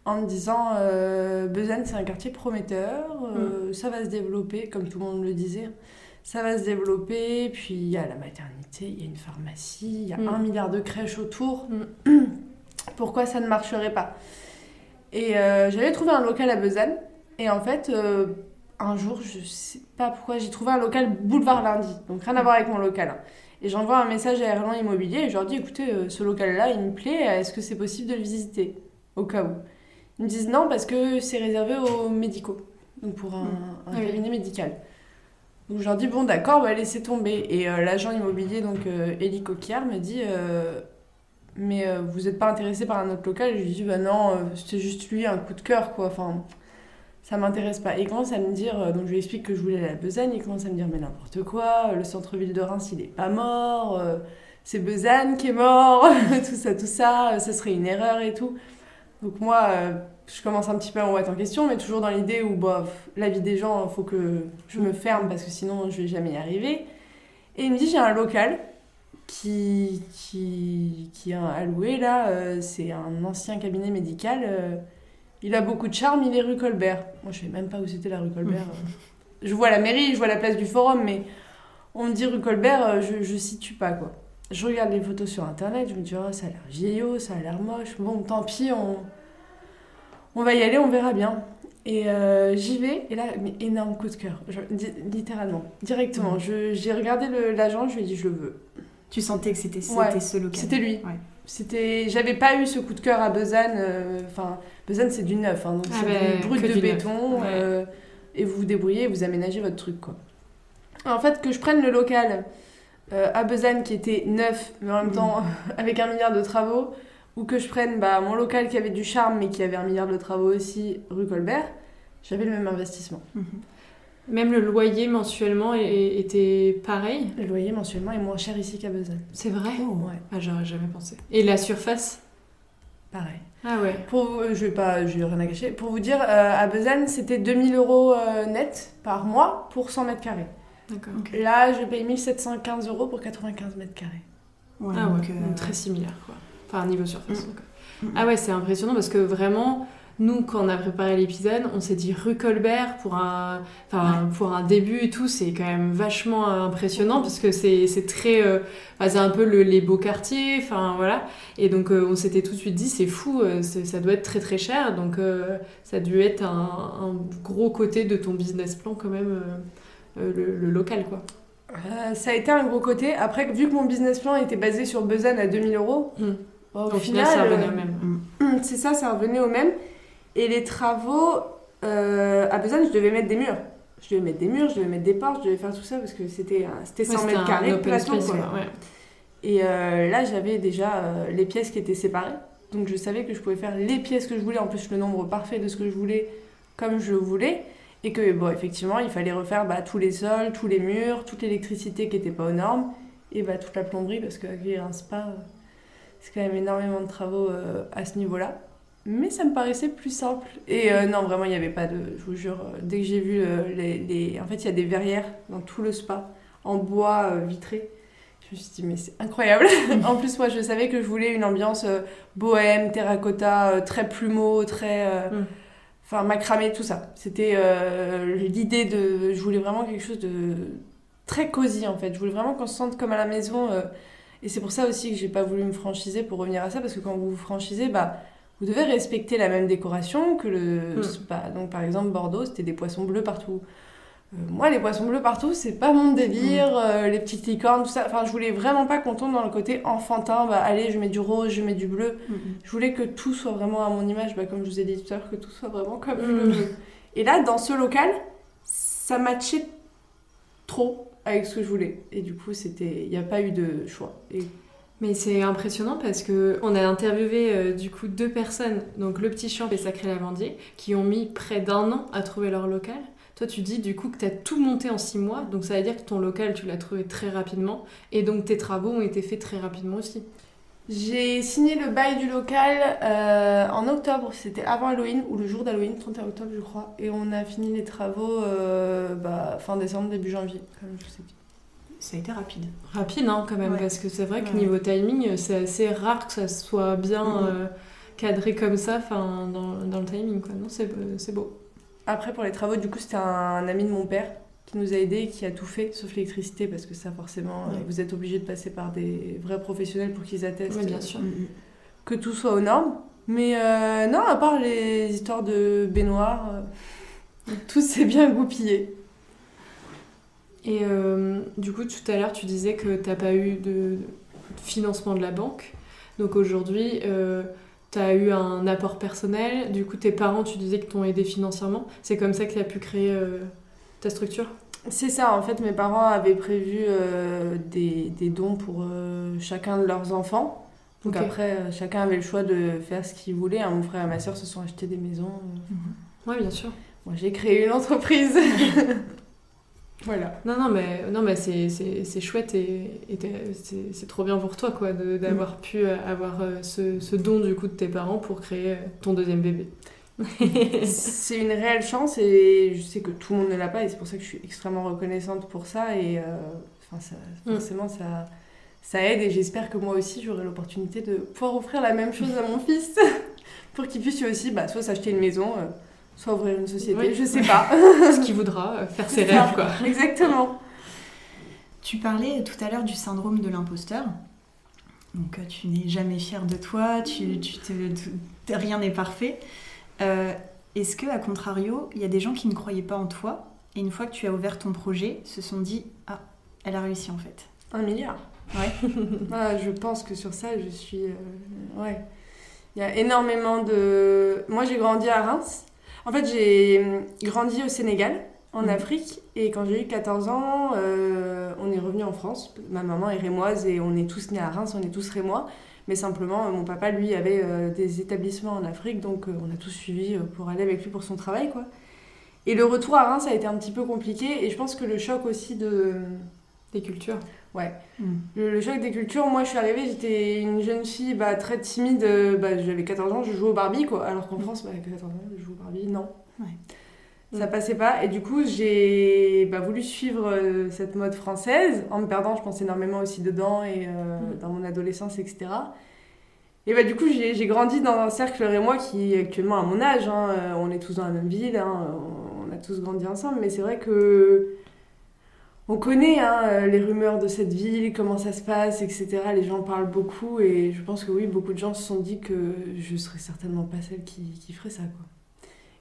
en me disant euh, Besançon, c'est un quartier prometteur, euh, ça va se développer, comme tout le monde le disait. Ça va se développer, puis il y a la maternité, il y a une pharmacie, il y a Mm. un milliard de crèches autour. Pourquoi ça ne marcherait pas? Et euh, j'avais trouvé un local à Besançon, et en fait, euh, un jour, je sais pas pourquoi, j'ai trouvé un local boulevard lundi, donc rien à voir avec mon local. hein. Et j'envoie un message à Erlan Immobilier et je leur dis écoutez, euh, ce local-là, il me plaît, est-ce que c'est possible de le visiter Au cas où? Ils me disent non, parce que c'est réservé aux médicaux, donc pour un, un Ah oui. cabinet médical. Donc je leur dis bon, d'accord, bah, laissez tomber. Et euh, l'agent immobilier, donc euh, Elie Coquillard, me dit euh, mais vous n'êtes pas intéressé par un autre local? Et Je lui dis bah non, c'était juste lui, un coup de cœur quoi. Enfin, ça m'intéresse pas. Et commence à me dire, euh, donc je lui explique que je voulais aller à Besançon, il commence à me dire mais n'importe quoi, euh, le centre-ville de Reims il est pas mort, euh, c'est Besançon qui est mort, tout ça, tout ça, ça serait une erreur et tout. Donc moi, je commence un petit peu à me en question, mais toujours dans l'idée où pff, la vie des gens, il faut que je me ferme parce que sinon je vais jamais y arriver. Et il me dit j'ai un local qui, qui, qui est alloué là, c'est un ancien cabinet médical. Il a beaucoup de charme, il est rue Colbert. Moi, je sais même pas où c'était la rue Colbert. euh. Je vois la mairie, je vois la place du Forum, mais on me dit rue Colbert, euh, je, je situe pas quoi. Je regarde les photos sur internet, je me dis, oh, ça a l'air vieillot, ça a l'air moche. Bon, tant pis, on, on va y aller, on verra bien. Et euh, j'y vais, et là, mais énorme coup de cœur, Je- littéralement, directement. Je- J'ai regardé l'agent, je lui ai dit, je le veux. Tu sentais que c'était c'était Ouais, ce local C'était lui. Ouais. C'était, j'avais pas eu ce coup de cœur à Besançon. euh, Enfin, Besançon c'est du neuf, hein, donc Ah c'est du brut de béton. ouais. euh, et vous vous débrouillez, vous aménagez votre truc quoi. En fait, que je prenne le local euh, à Besançon qui était neuf, mais en même Mhm. temps avec un milliard de travaux, ou que je prenne bah, mon local qui avait du charme mais qui avait un milliard de travaux aussi, rue Colbert, j'avais le même investissement. Mhm. Même le loyer mensuellement est- était pareil Le loyer mensuellement est moins cher ici qu'à Besançon. C'est vrai Ouais, Ah, j'aurais jamais pensé. Et la surface? Pareil. Ah ouais. Pour vous, je vais pas, je vais rien à cacher. Pour vous dire, euh, à Besançon, c'était 2000 euros euh, net par mois pour 100 mètres carrés. D'accord. Là, je paye 1715 euros pour 95 mètres carrés. Ouais, Ah ouais, donc, euh, donc très similaire quoi. Enfin, niveau surface. Mm. donc. Mm. Ah ouais, c'est impressionnant parce que vraiment, nous, quand on a préparé l'épisode, on s'est dit rue Colbert pour un, enfin, pour un début et tout, c'est quand même vachement euh, impressionnant parce que c'est très. euh, enfin, c'est un peu le- les beaux quartiers, enfin voilà. Et donc, euh, on s'était tout de suite dit, c'est fou, euh, ça doit être très très cher. Donc, ça a dû être un, un gros côté de ton business plan quand même, le, le local quoi. Euh, ça a été un gros côté. Après, vu que mon business plan était basé sur Besançon à 2000 euros, Mm. bah, au, Au final, ça revenait euh, au même. C'est ça, ça revenait au même. Et les travaux, euh, à Besançon, je devais mettre des murs. Je devais mettre des murs, je devais mettre des portes, je devais faire tout ça parce que c'était un- c'était 100 Ouais, c'était mètres carrés de plateau. quoi. ouais. Et euh, là, j'avais déjà euh, les pièces qui étaient séparées. Donc je savais que je pouvais faire les pièces que je voulais, en plus le nombre parfait de ce que je voulais, comme je le voulais. Et que, bon, effectivement, il fallait refaire bah, tous les sols, tous les murs, toute l'électricité qui n'était pas aux normes, et bah, toute la plomberie, parce qu'accueillir un spa, c'est quand même énormément de travaux euh, à ce niveau-là. Mais ça me paraissait plus simple. Et euh, non, vraiment, il n'y avait pas de. Je vous jure, euh, dès que j'ai vu euh, les, les- En fait, il y a des verrières dans tout le spa, en bois vitré. Je me suis dit, mais c'est incroyable. en plus, moi, je savais que je voulais une ambiance bohème, terracotta, très plumeau, très. Mm. Enfin, macramé, tout ça. C'était euh, l'idée de. Je voulais vraiment quelque chose de très cosy, en fait. Je voulais vraiment qu'on se sente comme à la maison. euh, et c'est pour ça aussi que j'ai pas voulu me franchiser pour revenir à ça, parce que quand vous vous franchisez, bah. Vous devez respecter la même décoration que le Mm. spa. Donc, par exemple, Bordeaux, c'était des poissons bleus partout. Euh, moi, les poissons bleus partout, c'est pas mon délire. euh, les petites licornes, tout ça. Enfin, je voulais vraiment pas qu'on tombe dans le côté enfantin. Bah, allez, je mets du rose, je mets du bleu. mm, Je voulais que tout soit vraiment à mon image, bah, comme je vous ai dit tout à l'heure, que tout soit vraiment comme je Mm. le veux. Et là, dans ce local, ça matchait trop avec ce que je voulais. Et du coup, c'était, il n'y a pas eu de choix. Et Mais c'est impressionnant parce que on a interviewé euh, du coup deux personnes, donc le petit champ et Sacré Lavandier, qui ont mis près d'un an à trouver leur local. Toi, tu dis du coup que tu as tout monté en six mois, donc ça veut dire que ton local, tu l'as trouvé très rapidement, et donc tes travaux ont été faits très rapidement aussi. j'ai signé le bail du local euh, en octobre, c'était avant Halloween, ou le jour d'Halloween, 31 octobre, je crois. Et on a fini les travaux euh, bah, fin décembre, début janvier, comme je vous ai dit. Ça a été rapide. Rapide, hein, quand même, Ouais. parce que c'est vrai que Ouais. niveau timing, c'est assez rare que ça soit bien euh, cadré comme ça, enfin dans, dans le timing, quoi. Non, c'est c'est beau. Après, pour les travaux, du coup, c'était un ami de mon père qui nous a aidés, qui a tout fait, sauf l'électricité, parce que ça, forcément, euh, vous êtes obligé de passer par des vrais professionnels pour qu'ils attestent Ouais, bien euh, sûr. Mm, que tout soit aux normes. Mais euh, non, à part les histoires de baignoire, euh, tout s'est bien goupillé. Et euh, du coup, tout à l'heure, tu disais que tu n'as pas eu de financement de la banque. Donc aujourd'hui, tu as eu un apport personnel. Du coup, tes parents, tu disais que t'ont aidé financièrement. C'est comme ça que tu as pu créer euh, ta structure? C'est ça, en fait, mes parents avaient prévu euh, des, des dons pour euh, chacun de leurs enfants. Donc après, euh, chacun avait le choix de faire ce qu'il voulait. hein. Mon frère et ma soeur se sont achetés des maisons. euh. Ouais, bien sûr. Moi, j'ai créé une entreprise. voilà. Non, non, mais, non, mais c'est, c'est, c'est chouette et, et c'est, c'est trop bien pour toi, quoi, de- d'avoir pu euh, avoir euh, ce, ce don, du coup, de tes parents pour créer euh, ton deuxième bébé. C'est une réelle chance et je sais que tout le monde ne l'a pas et c'est pour ça que je suis extrêmement reconnaissante pour ça et euh, ça, Mm. forcément ça, ça aide et j'espère que moi aussi j'aurai l'opportunité de pouvoir offrir la même chose à mon fils pour qu'il puisse aussi bah, soit s'acheter une maison, euh, soit ouvrir une société, Oui. je sais pas. Ce qu'il voudra, euh, faire ses rêves, quoi. Exactement. Tu parlais tout à l'heure du syndrome de l'imposteur. Donc euh, tu n'es jamais fier de toi, tu, tu te- tu- rien n'est parfait. Euh, Est-ce que, à contrario, il y a des gens qui ne croyaient pas en toi et une fois que tu as ouvert ton projet, se sont dit ah, elle a réussi en fait. Un milliard. Ouais. Ah, je pense que sur ça, je suis. euh, ouais. Il y a énormément de. Moi, j'ai grandi à Reims. En fait, j'ai grandi au Sénégal, en Mhm. Afrique. Et quand j'ai eu 14 ans, euh, on est revenu en France. Ma maman est rémoise et on est tous nés à Reims, on est tous rémois. Mais simplement, mon papa, lui, avait euh, des établissements en Afrique. Donc, euh, on a tous suivi pour aller avec lui pour son travail, quoi. Et le retour à Reims, a été un petit peu compliqué. Et je pense que le choc aussi de. Des cultures. Ouais. Mm. Le, le choc des cultures, moi je suis arrivée, j'étais une jeune fille bah, très timide. euh, Bah, J'avais 14 ans, je jouais au Barbie quoi. Alors qu'en France, bah, avec 14 ans, je joue au Barbie, non. Ouais. Ça passait pas. Et du coup, j'ai bah, voulu suivre euh, cette mode française en me perdant, je pense énormément aussi dedans et euh, Mm. dans mon adolescence, etc. Et bah, du coup, j'ai grandi dans un cercle rémois qui, actuellement, à mon âge, hein, on est tous dans la même ville, hein, on a tous grandi ensemble, mais c'est vrai que. On connaît hein, euh, les rumeurs de cette ville, comment ça se passe, etc. Les gens parlent beaucoup et je pense que oui, beaucoup de gens se sont dit que je serais certainement pas celle qui, qui ferait ça. Quoi.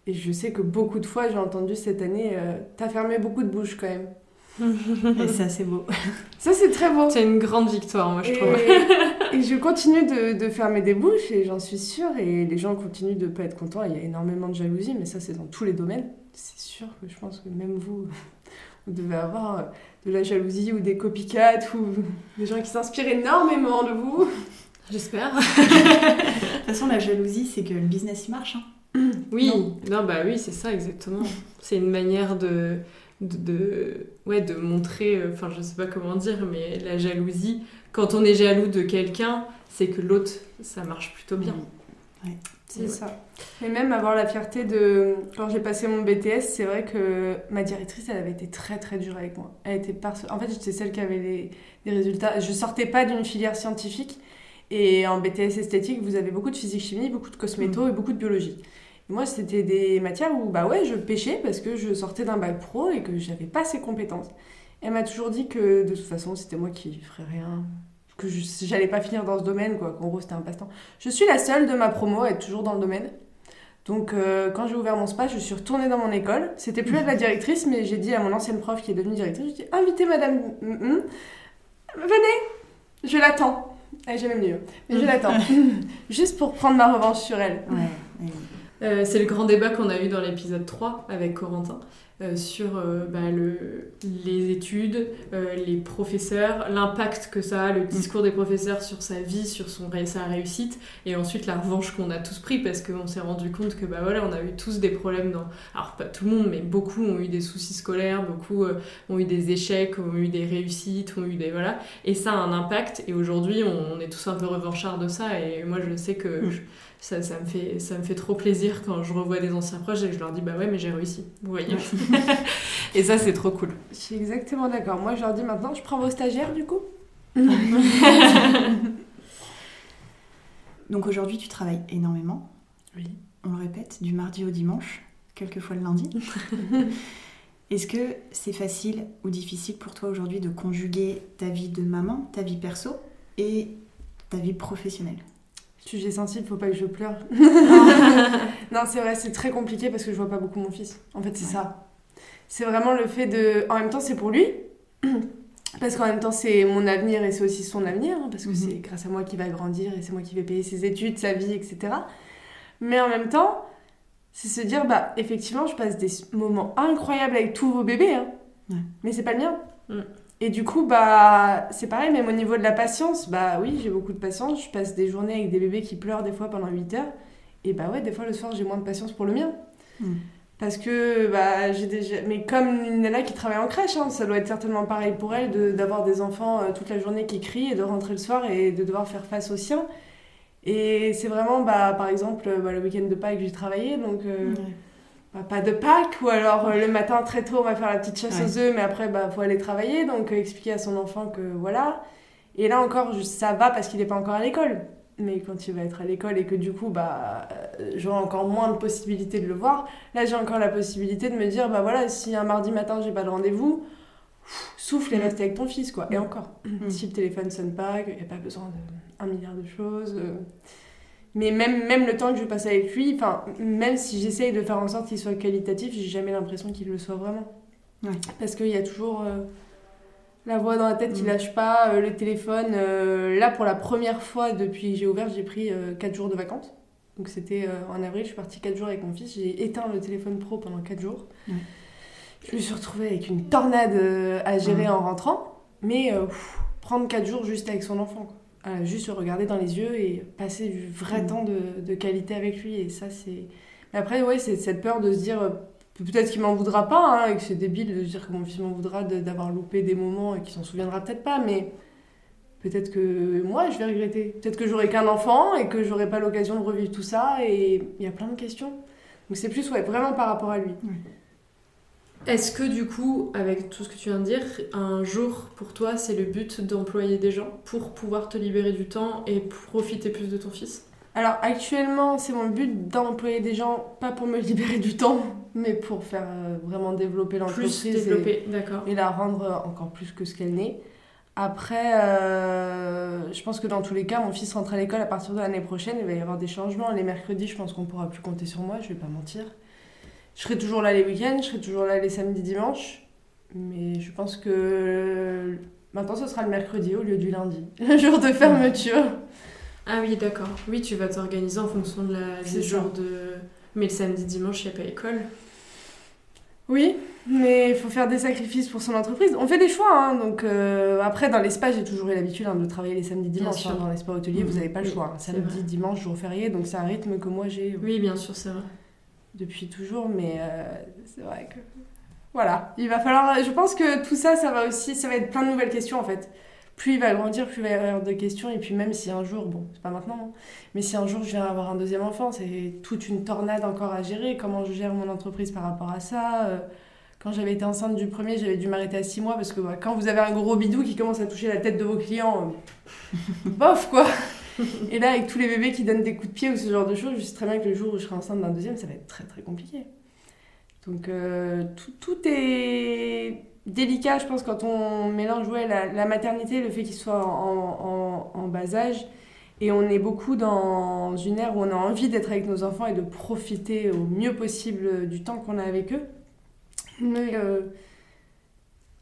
Et je sais que beaucoup de fois, j'ai entendu cette année, euh, t'as fermé beaucoup de bouches quand même. Et ça, c'est beau. Ça, c'est très beau. C'est une grande victoire, moi, je Et, trouve. et je continue de, de fermer des bouches et j'en suis sûre. Et les gens continuent de pas être contents. Il y a énormément de jalousie, mais ça, c'est dans tous les domaines. C'est sûr que je pense que même vous, vous devez avoir euh, de la jalousie ou des copycats ou des gens qui s'inspirent énormément de vous. J'espère. De toute façon, la jalousie, c'est que le business, il marche. hein. Oui, Non. non, bah oui, c'est ça exactement. C'est une manière de, de, de- ouais, de montrer, euh, enfin je sais pas comment dire, mais la jalousie, quand on est jaloux de quelqu'un, c'est que l'autre, ça marche plutôt bien. C'est Ouais. ça. Mais même avoir la fierté de. Quand j'ai passé mon BTS, c'est vrai que ma directrice, elle avait été très très dure avec moi. Elle était par... En fait, j'étais celle qui avait les, les résultats. Je sortais pas d'une filière scientifique. Et en BTS esthétique, vous avez beaucoup de physique-chimie, beaucoup de cosméto et beaucoup de biologie. Et moi, c'était des matières où, bah ouais, je pêchais parce que je sortais d'un bac pro et que j'avais pas ces compétences. Elle m'a toujours dit que de toute façon, c'était moi qui ferais rien. Que j'allais pas finir dans ce domaine, quoi. Qu'en gros, c'était un passe-temps. Je suis la seule de ma promo à être toujours dans le domaine. Donc, euh, quand j'ai ouvert mon spa, je suis retournée dans mon école. C'était plus elle la directrice, mais j'ai dit à mon ancienne prof qui est devenue directrice, j'ai dit invitez madame, mm, mm. venez, je l'attends. Elle jamais venue, mais je l'attends. Juste pour prendre ma revanche sur elle. Ouais. Euh, c'est le grand débat qu'on a eu dans l'épisode 3 avec Corentin sur euh, bah, le, les études, euh, les professeurs, l'impact que ça a, le discours des professeurs sur sa vie, sur son, sa réussite, et ensuite la revanche qu'on a tous pris parce qu'on s'est rendu compte que bah, voilà, on a eu tous des problèmes dans... Alors pas tout le monde, mais beaucoup ont eu des soucis scolaires, beaucoup euh, ont eu des échecs, ont eu des réussites, ont eu des... Voilà. Et ça a un impact, et aujourd'hui on, on est tous un peu revanchards de ça, et moi je sais que... Mm. je- ça, ça, me fait, ça me fait trop plaisir quand je revois des anciens proches et que je leur dis bah ouais mais j'ai réussi, vous voyez. et ça c'est trop cool. Je suis exactement d'accord. Moi, je leur dis maintenant, je prends vos stagiaires du coup. Donc aujourd'hui, tu travailles énormément. Oui. On le répète, du mardi au dimanche, quelquefois le lundi. Est-ce que c'est facile ou difficile pour toi aujourd'hui de conjuguer ta vie de maman, ta vie perso et ta vie professionnelle? Sujet sensible, faut pas que je pleure. non, c'est vrai, c'est très compliqué parce que je vois pas beaucoup mon fils. En fait, c'est Ouais. ça. C'est vraiment le fait de. En même temps, c'est pour lui. Parce qu'en même temps, c'est mon avenir et c'est aussi son avenir. hein, parce que Mhm. c'est grâce à moi qu'il va grandir et c'est moi qui vais payer ses études, sa vie, etc. Mais en même temps, c'est se dire, bah, effectivement, je passe des moments incroyables avec tous vos bébés. hein. Ouais. Mais c'est pas le mien. Mm. Et du coup, bah, c'est pareil, même au niveau de la patience, bah oui, j'ai beaucoup de patience. Je passe des journées avec des bébés qui pleurent des fois pendant 8 heures. Et bah ouais, des fois le soir, j'ai moins de patience pour le mien. Mm. Parce que, bah, j'ai déjà. Mais comme une nana qui travaille en crèche, hein, ça doit être certainement pareil pour elle de- d'avoir des enfants euh, toute la journée qui crient et de rentrer le soir et de devoir faire face aux siens. Et c'est vraiment, bah, par exemple, bah, le week-end de Pâques, j'ai travaillé, donc. euh, bah, pas de Pâques, ou alors euh, le matin très tôt on va faire la petite chasse Ouais. aux œufs, mais après bah faut aller travailler, donc euh, expliquer à son enfant que voilà. Et là encore, ça va parce qu'il n'est pas encore à l'école. Mais quand il va être à l'école et que du coup, bah, euh, j'aurai encore moins de possibilités de le voir, là j'ai encore la possibilité de me dire, bah voilà, si un mardi matin j'ai pas de rendez-vous, souffle et Mm. reste avec ton fils, quoi. Et encore, Mm. si le téléphone sonne pas, qu'il n'y a pas besoin de un milliard de choses. euh, mais même, même le temps que je passe avec lui, enfin, même si j'essaye de faire en sorte qu'il soit qualitatif, j'ai jamais l'impression qu'il le soit vraiment. Ouais. Parce qu'il y a toujours euh, la voix dans la tête qui Mm. lâche pas, euh, le téléphone. euh, là, pour la première fois depuis que j'ai ouvert, j'ai pris 4 jours de vacances. Donc c'était euh, en avril, je suis partie 4 jours avec mon fils. J'ai éteint le téléphone pro pendant 4 jours. Ouais. Je me suis retrouvée avec une tornade euh, à gérer Ouais. en rentrant. Mais euh, pff, prendre 4 jours juste avec son enfant. quoi. Euh, juste se regarder dans les yeux et passer du vrai Mm. temps de, de qualité avec lui. Et ça, c'est. Mais après, ouais, c'est cette peur de se dire. Peut-être qu'il m'en voudra pas, hein, et que c'est débile de dire que mon fils m'en voudra d'avoir loupé des moments et qu'il s'en souviendra peut-être pas, mais peut-être que moi je vais regretter. Peut-être que j'aurai qu'un enfant et que j'aurai pas l'occasion de revivre tout ça, et il y a plein de questions. Donc c'est plus ouais, vraiment par rapport à lui. Est-ce que du coup, avec tout ce que tu viens de dire, un jour pour toi c'est le but d'employer des gens pour pouvoir te libérer du temps et profiter plus de ton fils? Alors actuellement, c'est mon but d'employer des gens, pas pour me libérer du temps, mais pour faire euh, vraiment développer l'entreprise. développer, d'accord. Et la rendre encore plus que ce qu'elle n'est. Après, euh, je pense que dans tous les cas, mon fils rentre à l'école à partir de l'année prochaine, il va y avoir des changements. Les mercredis, je pense qu'on pourra plus compter sur moi, je vais pas mentir. Je serai toujours là les week-ends, je serai toujours là les samedis, dimanches. Mais je pense que maintenant, ce sera le mercredi au lieu du lundi, le jour de fermeture. Ah oui, d'accord. Oui, tu vas t'organiser en fonction de la, des jours de. Mais le samedi, dimanche, il n'y a pas école. Oui, mais il faut faire des sacrifices pour son entreprise. On fait des choix, hein, donc euh, après dans l'espace j'ai toujours eu l'habitude hein, de travailler les samedis dimanches. Hein, dans l'espace hôtelier, vous n'avez pas le choix. Samedi, dimanche, jour férié, donc c'est un rythme que moi j'ai. Oui, bien sûr, c'est vrai. Depuis toujours, mais euh, c'est vrai que voilà, il va falloir. Je pense que tout ça, ça va aussi, ça va être plein de nouvelles questions en fait plus il va grandir, plus il va y avoir de questions. Et puis même si un jour, bon, c'est pas maintenant, hein, mais si un jour je viens avoir un deuxième enfant, c'est toute une tornade encore à gérer. Comment je gère mon entreprise par rapport à ça euh, Quand j'avais été enceinte du premier, j'avais dû m'arrêter à six mois parce que bah, quand vous avez un gros bidou qui commence à toucher la tête de vos clients, euh, bof quoi Et là, avec tous les bébés qui donnent des coups de pied ou ce genre de choses, je sais très bien que le jour où je serai enceinte d'un deuxième, ça va être très très compliqué. Donc euh, tout, tout est délicat, je pense, quand on mélange ouais, la, maternité, le fait qu'il soit en, bas âge. Et on est beaucoup dans une ère où on a envie d'être avec nos enfants et de profiter au mieux possible du temps qu'on a avec eux. Mais euh,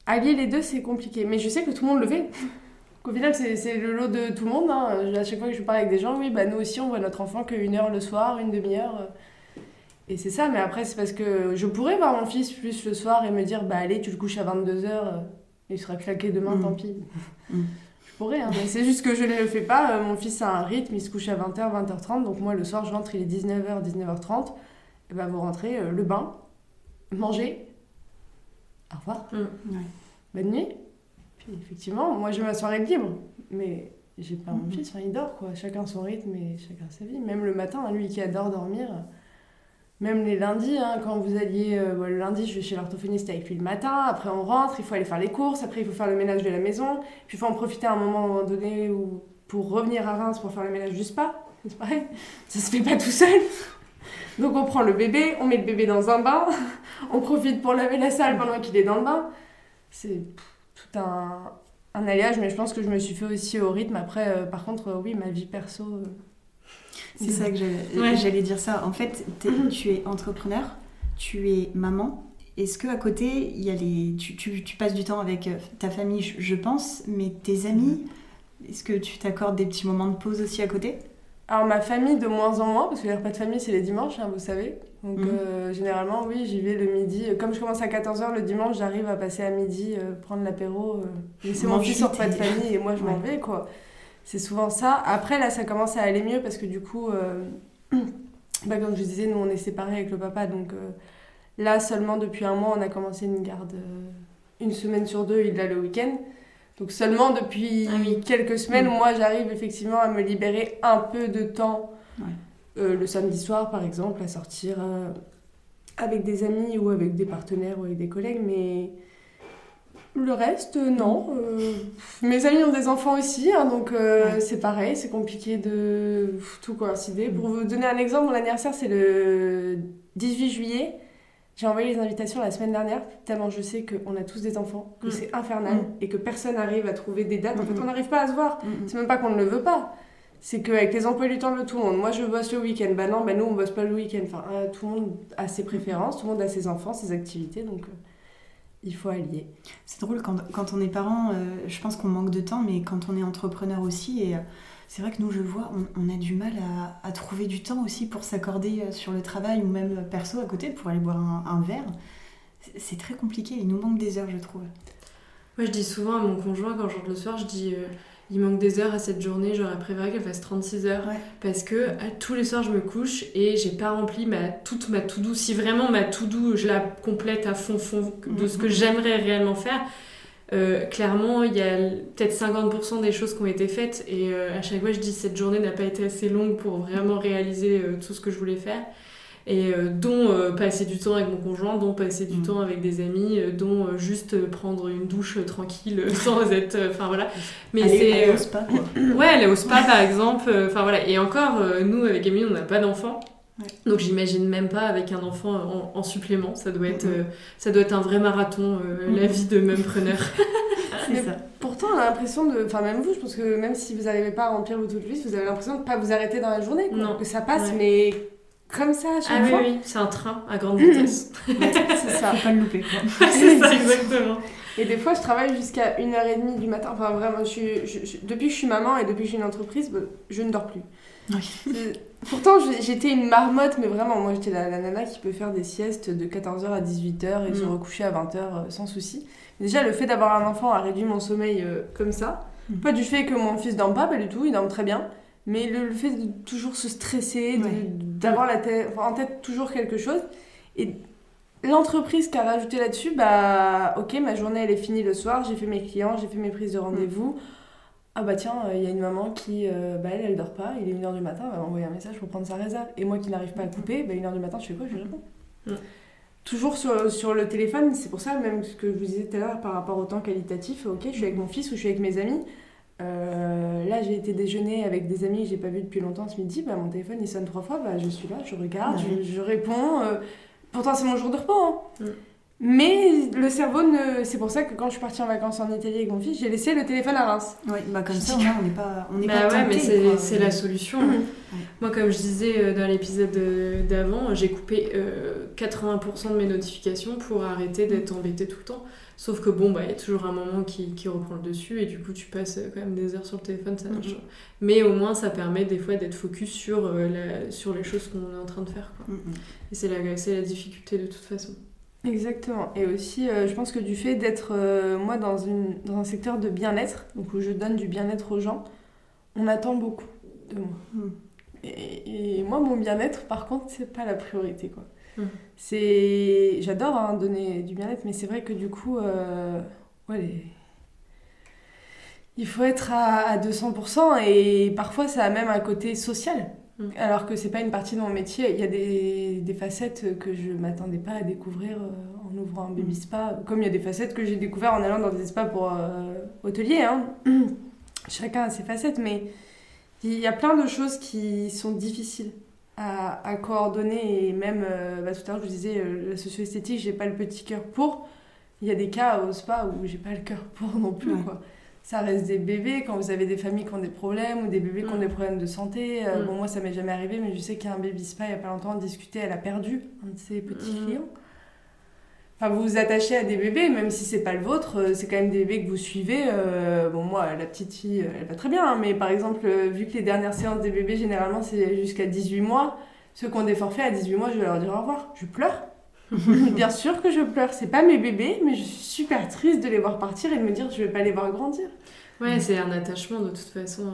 allier les deux, c'est compliqué. Mais je sais que tout le monde le fait. Au final, c'est le lot de tout le monde. Hein. À chaque fois que je parle avec des gens, oui, bah, nous aussi, on voit notre enfant qu'une heure le soir, une demi-heure. Et c'est ça, mais après, c'est parce que je pourrais voir mon fils plus le soir et me dire, bah allez, tu le couches à 22h, euh, il sera claqué demain, mm. tant pis. Mm. Je pourrais, hein, mais c'est juste que je ne le fais pas. Euh, mon fils a un rythme, il se couche à 20h, 20h30, donc moi le soir, je rentre, il est 19h, 19h30. Et bah vous rentrez, euh, le bain, manger, au revoir, mm. bonne nuit. Puis effectivement, moi j'ai ma soirée libre, mais j'ai pas mon fils, il dort quoi. Chacun son rythme et chacun sa vie. Même le matin, lui qui adore dormir même les lundis, hein, quand vous alliez, euh, le lundi, je vais chez l'orthophoniste avec lui le matin, après on rentre, il faut aller faire les courses, après il faut faire le ménage de la maison, puis il faut en profiter à un moment donné pour revenir à Reims pour faire le ménage du spa. C'est pareil, ça se fait pas tout seul. Donc on prend le bébé, on met le bébé dans un bain, on profite pour laver la salle pendant qu'il est dans le bain. C'est tout un, un alliage, mais je pense que je me suis fait aussi au rythme. Après, euh, par contre, euh, oui, ma vie perso. C'est ça que j'allais dire ça. En fait, tu es entrepreneur, tu es maman. Est-ce que à côté, il y a les, tu, tu, tu, passes du temps avec euh, ta famille, je, pense, mais tes amis, est-ce que tu t'accordes des petits moments de pause aussi à côté? Alors ma famille de moins en moins, parce que les repas de famille c'est les dimanches, hein, vous savez. Donc mhm. euh, généralement, oui, j'y vais le midi. Comme je commence à 14h le dimanche, j'arrive à passer à midi, euh, prendre l'apéro, laisser mon fils sur repas de famille et moi je m'en vais quoi c'est souvent ça. Après, là, ça commence à aller mieux parce que du coup, euh, bah, comme je disais, nous, on est séparés avec le papa. Donc euh, là, seulement depuis un mois, on a commencé une garde euh, une semaine sur deux, il a le week-end. Donc seulement depuis ah quelques semaines, mm. moi, j'arrive effectivement à me libérer un peu de temps. le samedi soir, par exemple, à sortir avec des amis ou avec des partenaires ou avec des collègues. Mais le reste, euh, non. Euh, mes amis ont des enfants aussi, hein, donc euh, c'est pareil, c'est compliqué de tout coïncider. Pour vous donner un exemple, mon anniversaire c'est le 18 juillet. J'ai envoyé les invitations la semaine dernière, tellement je sais qu'on a tous des enfants, que mm. c'est infernal mm. et que personne n'arrive à trouver des dates. En fait, mm. on n'arrive pas à se voir. C'est même pas qu'on ne le veut pas. C'est qu'avec les emplois du temps de tout le monde, moi je bosse le week-end, bah non, bah nous on bosse pas le week-end. Enfin, tout le monde a ses préférences, tout le monde a ses enfants, ses activités, donc il faut allier. C'est drôle, quand, quand, on est parent, euh, je pense qu'on manque de temps, mais quand on est entrepreneur aussi, et euh, c'est vrai que nous, je vois, on, a du mal à, trouver du temps aussi pour s'accorder euh, sur le travail ou même perso à côté pour aller boire un, verre. C'est très compliqué, il nous manque des heures, je trouve. Moi, je dis souvent à mon conjoint, quand je rentre le soir, je dis il manque des heures à cette journée, j'aurais préféré qu'elle fasse 36 heures. Ouais. Parce que à tous les soirs, je me couche et j'ai pas rempli ma, toute ma to-do. Si vraiment ma to-do, je la complète à fond, fond de ce que Mhm. j'aimerais réellement faire, euh, clairement, il y a peut-être 50% des choses qui ont été faites. Et euh, à chaque fois, je dis cette journée n'a pas été assez longue pour vraiment réaliser euh, tout ce que je voulais faire. Et euh, dont euh, passer du temps avec mon conjoint, dont passer du Mhm. temps avec des amis, euh, dont euh, juste euh, prendre une douche euh, tranquille sans être. euh, Enfin voilà. Mais c'est. au spa, quoi. Ouais, aller au spa par exemple. euh, Enfin voilà. Et encore, euh, nous avec Emily, on n'a pas d'enfant. Ouais. Donc j'imagine même pas avec un enfant en, en supplément. Ça doit être, euh, ça doit être un vrai marathon, euh, la vie de mumpreneur. C'est Mais ça. Pourtant, on a l'impression de. Enfin, même vous, je pense que même si vous n'arrivez pas à remplir votre to-do list, vous avez l'impression de ne pas vous arrêter dans la journée. quoi. Non. Que ça passe, Ouais. mais comme ça à chaque Ah oui, fois. oui, c'est un train à grande vitesse. C'est ça. Faut pas le louper, c'est ça, exactement. Et des fois, je travaille jusqu'à 1h30 du matin. Enfin, vraiment, je suis, je- je- depuis que je suis maman et depuis que j'ai une entreprise, bah, je ne dors plus. Oui. Pourtant, j'étais une marmotte, mais vraiment, moi, j'étais la, la nana qui peut faire des siestes de 14h à 18h et se Mm. recoucher à 20h sans souci. Déjà, le fait d'avoir un enfant a réduit mon sommeil euh, comme ça. Mm. Pas du fait que mon fils dorme pas, pas du tout, il dorme très bien. Mais le, le fait de toujours se stresser, Ouais. d'avoir la tête, enfin, en tête toujours quelque chose. Et l'entreprise qui a rajouté là-dessus, bah ok, ma journée elle est finie le soir, j'ai fait mes clients, j'ai fait mes prises de rendez-vous. Ah bah tiens, il y a une maman qui, euh, bah elle, elle dort pas, il est 1h du matin, elle va m'envoyer un message pour prendre sa réserve. Et moi qui n'arrive pas à couper, bah 1h du matin, je fais quoi Je lui réponds. Mm. Toujours sur, sur le téléphone, c'est pour ça même ce que je vous disais tout à l'heure par rapport au temps qualitatif, ok, je suis avec mon fils ou je suis avec mes amis. Euh, là, j'ai été déjeuner avec des amis que j'ai pas vu depuis longtemps ce midi. Bah, mon téléphone il sonne trois fois. Bah, je suis là, je regarde, Ouais. je, je réponds. euh, pourtant, c'est mon jour de repos. hein. Mm. Mais le cerveau ne. C'est pour ça que quand je suis partie en vacances en Italie avec mon fils, j'ai laissé le téléphone à Reims. Ouais, bah comme ça, on n'est pas, on Bah pas ouais, tenté, mais c'est la solution. Moi, comme je disais euh, dans l'épisode euh, d'avant, j'ai coupé euh, 80% de mes notifications pour arrêter d'être embêtée tout le temps. Sauf que bon, bah, il y a toujours un moment qui, qui reprend le dessus et du coup, tu passes euh, quand même des heures sur le téléphone, ça marche. Mais au moins, ça permet des fois d'être focus sur, euh, la- sur les choses qu'on est en train de faire. Quoi. Mm, mm. Et c'est la, la difficulté de toute façon. Exactement. Et aussi, euh, je pense que du fait d'être, euh, moi, dans, une, dans un secteur de bien-être, donc où je donne du bien-être aux gens, on attend beaucoup de moi. Mm. Et, et moi, mon bien-être, par contre, c'est pas la priorité, quoi. Mm. C'est... J'adore hein, donner du bien-être, mais c'est vrai que du coup, euh, ouais, les- il faut être à, à 200% et parfois ça a même un côté social. Mm. Alors que c'est pas une partie de mon métier, il y a des, des facettes que je m'attendais pas à découvrir euh, en ouvrant un baby spa, comme il y a des facettes que j'ai découvert en allant dans des spas pour euh, hôteliers. Hein. Chacun a ses facettes, mais il y a plein de choses qui sont difficiles à, à coordonner et même, euh, bah, tout à l'heure je vous disais, euh, la socio-esthétique, j'ai pas le petit cœur pour. Il y a des cas au spa où j'ai pas le cœur pour non plus, Ouais. quoi. Ça reste des bébés, quand vous avez des familles qui ont des problèmes ou des bébés qui ont Mm. des problèmes de santé. euh, Mm. Bon, moi ça m'est jamais arrivé, mais je sais qu'il y a un baby spa il y a pas longtemps, on discutait, elle a perdu un de ses petits Mm. clients. Enfin, vous vous attachez à des bébés, même si c'est pas le vôtre, euh, c'est quand même des bébés que vous suivez. euh, bon, moi, la petite fille, euh, elle va très bien, hein, mais par exemple, vu que les dernières séances des bébés, généralement, c'est jusqu'à 18 mois, ceux qui ont des forfaits à 18 mois, je vais leur dire au revoir. Je pleure. bien sûr que je pleure. C'est pas mes bébés, mais je suis super triste de les voir partir et de me dire je vais pas les voir grandir. Ouais, c'est un attachement de toute façon.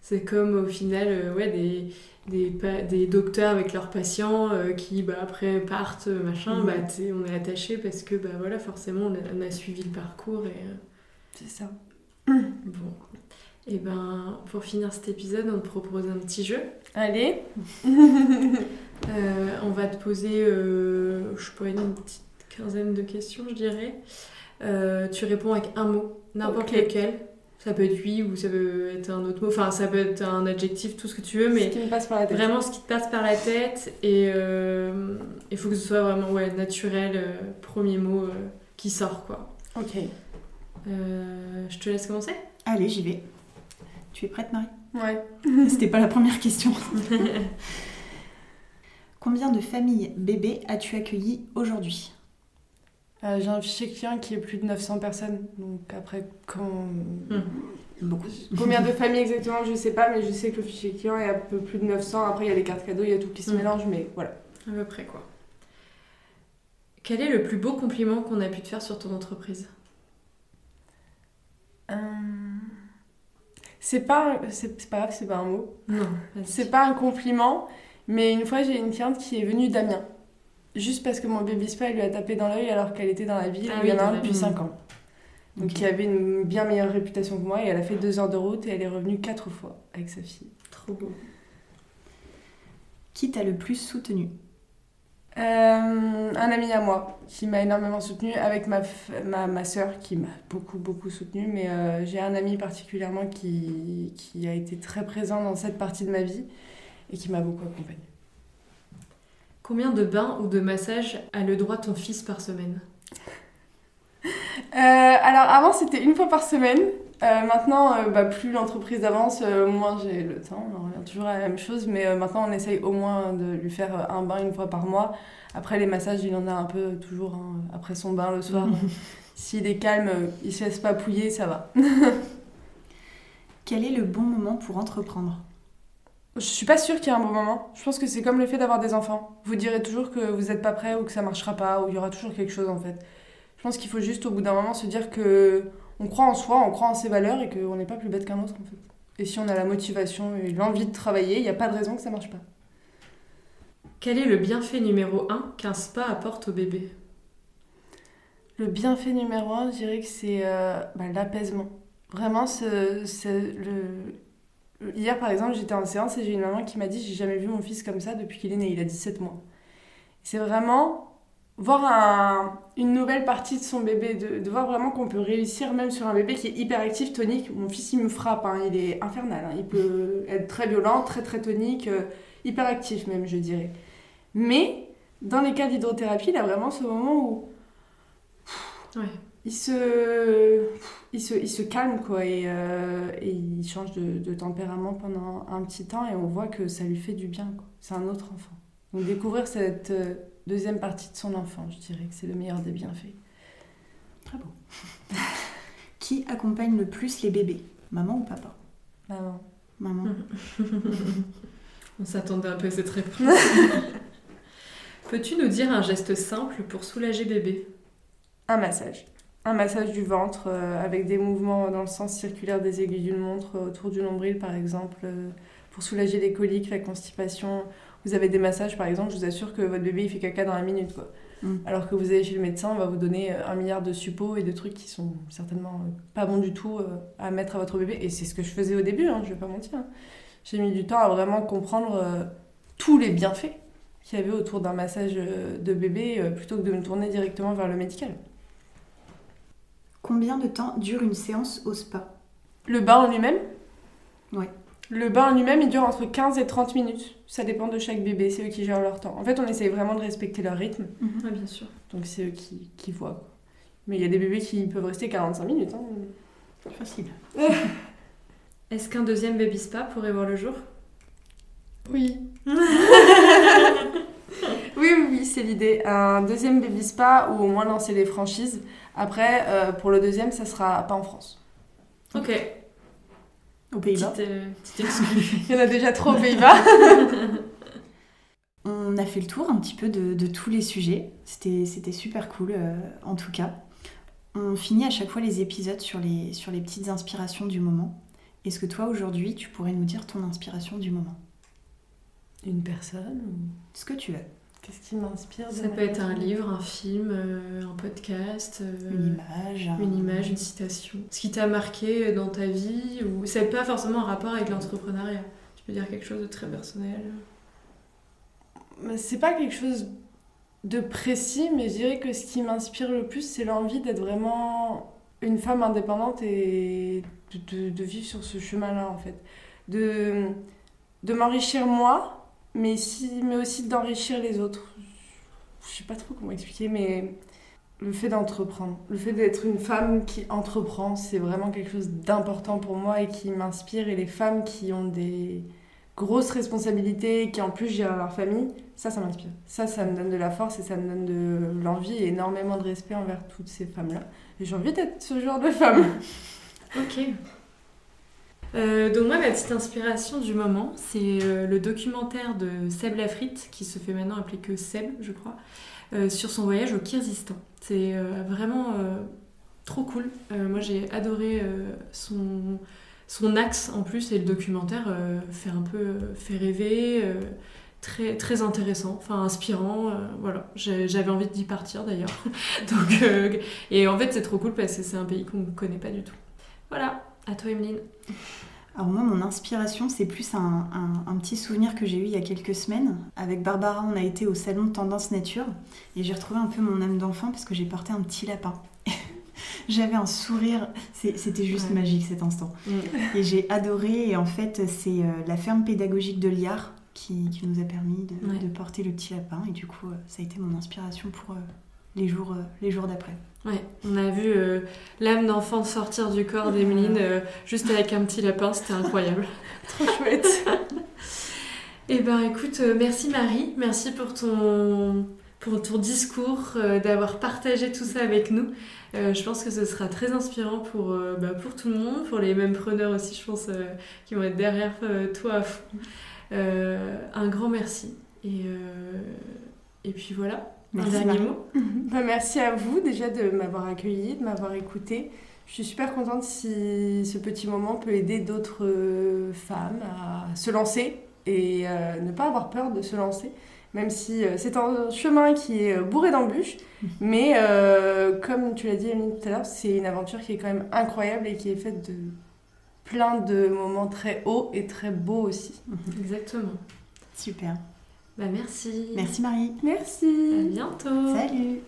C'est comme au final ouais, des, des, des docteurs avec leurs patients euh, qui bah, après partent, euh, machin, Mhm. bah, on est attaché parce que bah, voilà, forcément on a, on a suivi le parcours. Et, euh, C'est ça. bon. Et ben pour finir cet épisode, on te propose un petit jeu. Allez. Euh, on va te poser, je sais pas, une petite quinzaine de questions, je dirais. Tu réponds avec un mot, n'importe lequel. Ça peut être oui ou ça peut être un autre mot. Enfin, ça peut être un adjectif, tout ce que tu veux, Ce mais qui me passe par la tête. vraiment ce qui te passe par la tête. Et euh, il faut que ce soit vraiment ouais, naturel, euh, premier mot euh, qui sort, quoi. Ok. Euh, je te laisse commencer Allez, j'y vais. Tu es prête, Marie? Ouais. C'était pas la première question. Combien de familles bébés as-tu accueillies aujourd'hui? Euh, J'ai un fichier client qui est plus de 900 personnes. Donc après, quand... Beaucoup. combien de familles exactement, je sais pas, mais je sais que le fichier client est un peu plus de 900. Après, il y a les cartes cadeaux, il y a tout qui se Mm. mélange, mais voilà. À peu près, quoi. Quel est le plus beau compliment qu'on a pu te faire sur ton entreprise? Euh, C'est pas, c'est pas grave, c'est pas un mot. Non. C'est pas un compliment, mais une fois j'ai une cliente qui est venue d'Amiens. Juste parce que mon baby spa lui a tapé dans l'œil alors qu'elle était dans la ville Ah où il y oui, en a dans un la depuis ville. 5 ans. Donc Ok. qui avait une bien meilleure réputation que moi et elle a fait deux heures de route et elle est revenue quatre fois avec sa fille. Trop beau. Qui t'a le plus soutenu? Euh, un ami à moi qui m'a énormément soutenue avec ma, f- ma, ma soeur qui m'a beaucoup beaucoup soutenue mais euh, j'ai un ami particulièrement qui, qui a été très présent dans cette partie de ma vie et qui m'a beaucoup accompagnée. Combien de bains ou de massages a le droit ton fils par semaine Euh, alors avant c'était une fois par semaine. Euh, maintenant, euh, bah, plus l'entreprise avance, moins j'ai le temps. On revient toujours à la même chose, mais maintenant on essaye au moins de lui faire un bain une fois par mois. Après les massages, il en a un peu toujours hein, après son bain le soir. S'il est calme, il se laisse papouiller, ça va. Quel est le bon moment pour entreprendre? Je suis pas sûre qu'il y ait un bon moment. Je pense que c'est comme le fait d'avoir des enfants. Vous direz toujours que vous n'êtes pas prêt ou que ça marchera pas ou il y aura toujours quelque chose en fait. Je pense qu'il faut juste au bout d'un moment se dire que on croit en soi, on croit en ses valeurs et qu'on n'est pas plus bête qu'un autre en fait. Et si on a la motivation et l'envie de travailler, il n'y a pas de raison que ça marche pas. Quel est le bienfait numéro 1 qu'un spa apporte au bébé? Le bienfait numéro un, je dirais que c'est euh, bah, l'apaisement. Vraiment, ce- c'est le... hier par exemple, j'étais en séance et j'ai une maman qui m'a dit J'ai jamais vu mon fils comme ça depuis qu'il est né, il a 17 mois. C'est vraiment voir un- une nouvelle partie de son bébé, de, voir vraiment qu'on peut réussir même sur un bébé qui est hyperactif, tonique. Mon fils, il me frappe, hein, il est infernal. hein. Il peut être très violent, très très tonique, euh, hyperactif même, je dirais. Mais dans les cas d'hydrothérapie, il a vraiment ce moment où Ouais. Il se, il se, il se calme quoi et, euh, et il change de, de tempérament pendant un petit temps et on voit que ça lui fait du bien. quoi. C'est un autre enfant. Donc découvrir cette euh, deuxième partie de son enfant, je dirais que c'est le meilleur des bienfaits. Très beau. Qui accompagne le plus les bébés? Maman ou papa? Maman. Maman. On s'attendait un peu à cette réponse. Peux-tu nous dire un geste simple pour soulager bébé? Un massage. Un massage du ventre euh, avec des mouvements dans le sens circulaire des aiguilles d'une montre euh, autour du nombril par exemple euh, pour soulager les coliques, la constipation. Vous avez des massages par exemple, je vous assure que votre bébé il fait caca dans la minute quoi. Mm. Alors que vous allez chez le médecin, on va vous donner un milliard de suppos et de trucs qui sont certainement pas bons du tout à mettre à votre bébé. Et c'est ce que je faisais au début, hein, je vais pas mentir. J'ai mis du temps à vraiment comprendre tous les bienfaits qu'il y avait autour d'un massage de bébé plutôt que de me tourner directement vers le médical. Combien de temps dure une séance au spa? Le bain en lui-même? Ouais. Le bain en lui-même, il dure entre 15 et 30 minutes. Ça dépend de chaque bébé, c'est eux qui gèrent leur temps. En fait, on essaye vraiment de respecter leur rythme, Oui, bien sûr. donc c'est eux qui, qui voient. quoi. Mais il y a des bébés qui peuvent rester 45 minutes. hein. Facile. Est-ce qu'un deuxième baby spa pourrait voir le jour? Oui. oui, c'est l'idée. Un deuxième baby spa ou au moins lancer les franchises. Après, euh, pour le deuxième, ça sera pas en France. Ok. Aux Pays-Bas. Petite, euh. Il y en a déjà trop aux Pays-Bas. On a fait le tour un petit peu de, de tous les sujets. C'était c'était super cool, euh, en tout cas. On finit à chaque fois les épisodes sur les, sur les petites inspirations du moment. Est-ce que toi, aujourd'hui, tu pourrais nous dire ton inspiration du moment? Une personne ou- Ce que tu veux. Qu'est-ce qui m'inspire de Ça peut être un livre, un film, euh, un podcast, euh, Une image. un- une image, une citation. Ce qui t'a marqué dans ta vie, ou c'est pas forcément en rapport avec l'entrepreneuriat. Tu peux dire quelque chose de très personnel. C'est pas quelque chose de précis, mais je dirais que ce qui m'inspire le plus, c'est l'envie d'être vraiment une femme indépendante et de, de- de vivre sur ce chemin-là, en fait. De, de m'enrichir moi, mais, si, mais aussi d'enrichir les autres. Je sais pas trop comment expliquer, mais le fait d'entreprendre, le fait d'être une femme qui entreprend, c'est vraiment quelque chose d'important pour moi et qui m'inspire. Et les femmes qui ont des grosses responsabilités, qui en plus gèrent leur famille, ça, ça m'inspire. Ça, ça me donne de la force et ça me donne de l'envie et énormément de respect envers toutes ces femmes-là. Et j'ai envie d'être ce genre de femme. Ok. Euh, donc moi, ma petite inspiration du moment, c'est euh, le documentaire de Seb Lafrite, qui se fait maintenant appeler que Seb, je crois, euh, sur son voyage au Kyrgyzstan. C'est vraiment trop cool. Moi, j'ai adoré son, son axe en plus et le documentaire fait un peu fait rêver très, très intéressant, enfin inspirant. voilà, j'avais envie d'y partir d'ailleurs. Et en fait, c'est trop cool parce que c'est un pays qu'on ne connaît pas du tout. Voilà, à toi, Emeline. Alors moi, mon inspiration, c'est plus un, petit souvenir que j'ai eu il y a quelques semaines. Avec Barbara, on a été au salon Tendance Nature et j'ai retrouvé un peu mon âme d'enfant parce que j'ai porté un petit lapin. J'avais un sourire, c'était juste magique cet instant. Mm. Et j'ai adoré, et en fait, c'est euh, la ferme pédagogique de Liard qui, nous a permis de, porter le petit lapin, et du coup, euh, ça a été mon inspiration pour euh, les jours, les jours d'après. Ouais, on a vu euh, l'âme d'enfant sortir du corps d'Emeline euh, juste avec un petit lapin, c'était incroyable. Trop chouette. Eh ben écoute, euh, merci Marie, merci pour ton, pour ton discours, d'avoir partagé tout ça avec nous. je pense que ce sera très inspirant pour, bah, pour tout le monde, pour les mêmes preneurs aussi, je pense, qui vont être derrière toi à fond. un grand merci. Et, et puis voilà. Merci, bah, merci à vous déjà de m'avoir accueilli, de m'avoir écouté. Je suis super contente si ce petit moment peut aider d'autres euh, femmes à se lancer et euh, ne pas avoir peur de se lancer, même si euh, c'est un chemin qui est bourré d'embûches. Mais comme tu l'as dit tout à l'heure, c'est une aventure qui est quand même incroyable et qui est faite de plein de moments très hauts et très beaux aussi. Exactement. Super. Bah merci. Merci Marie. Merci. À bientôt. Salut.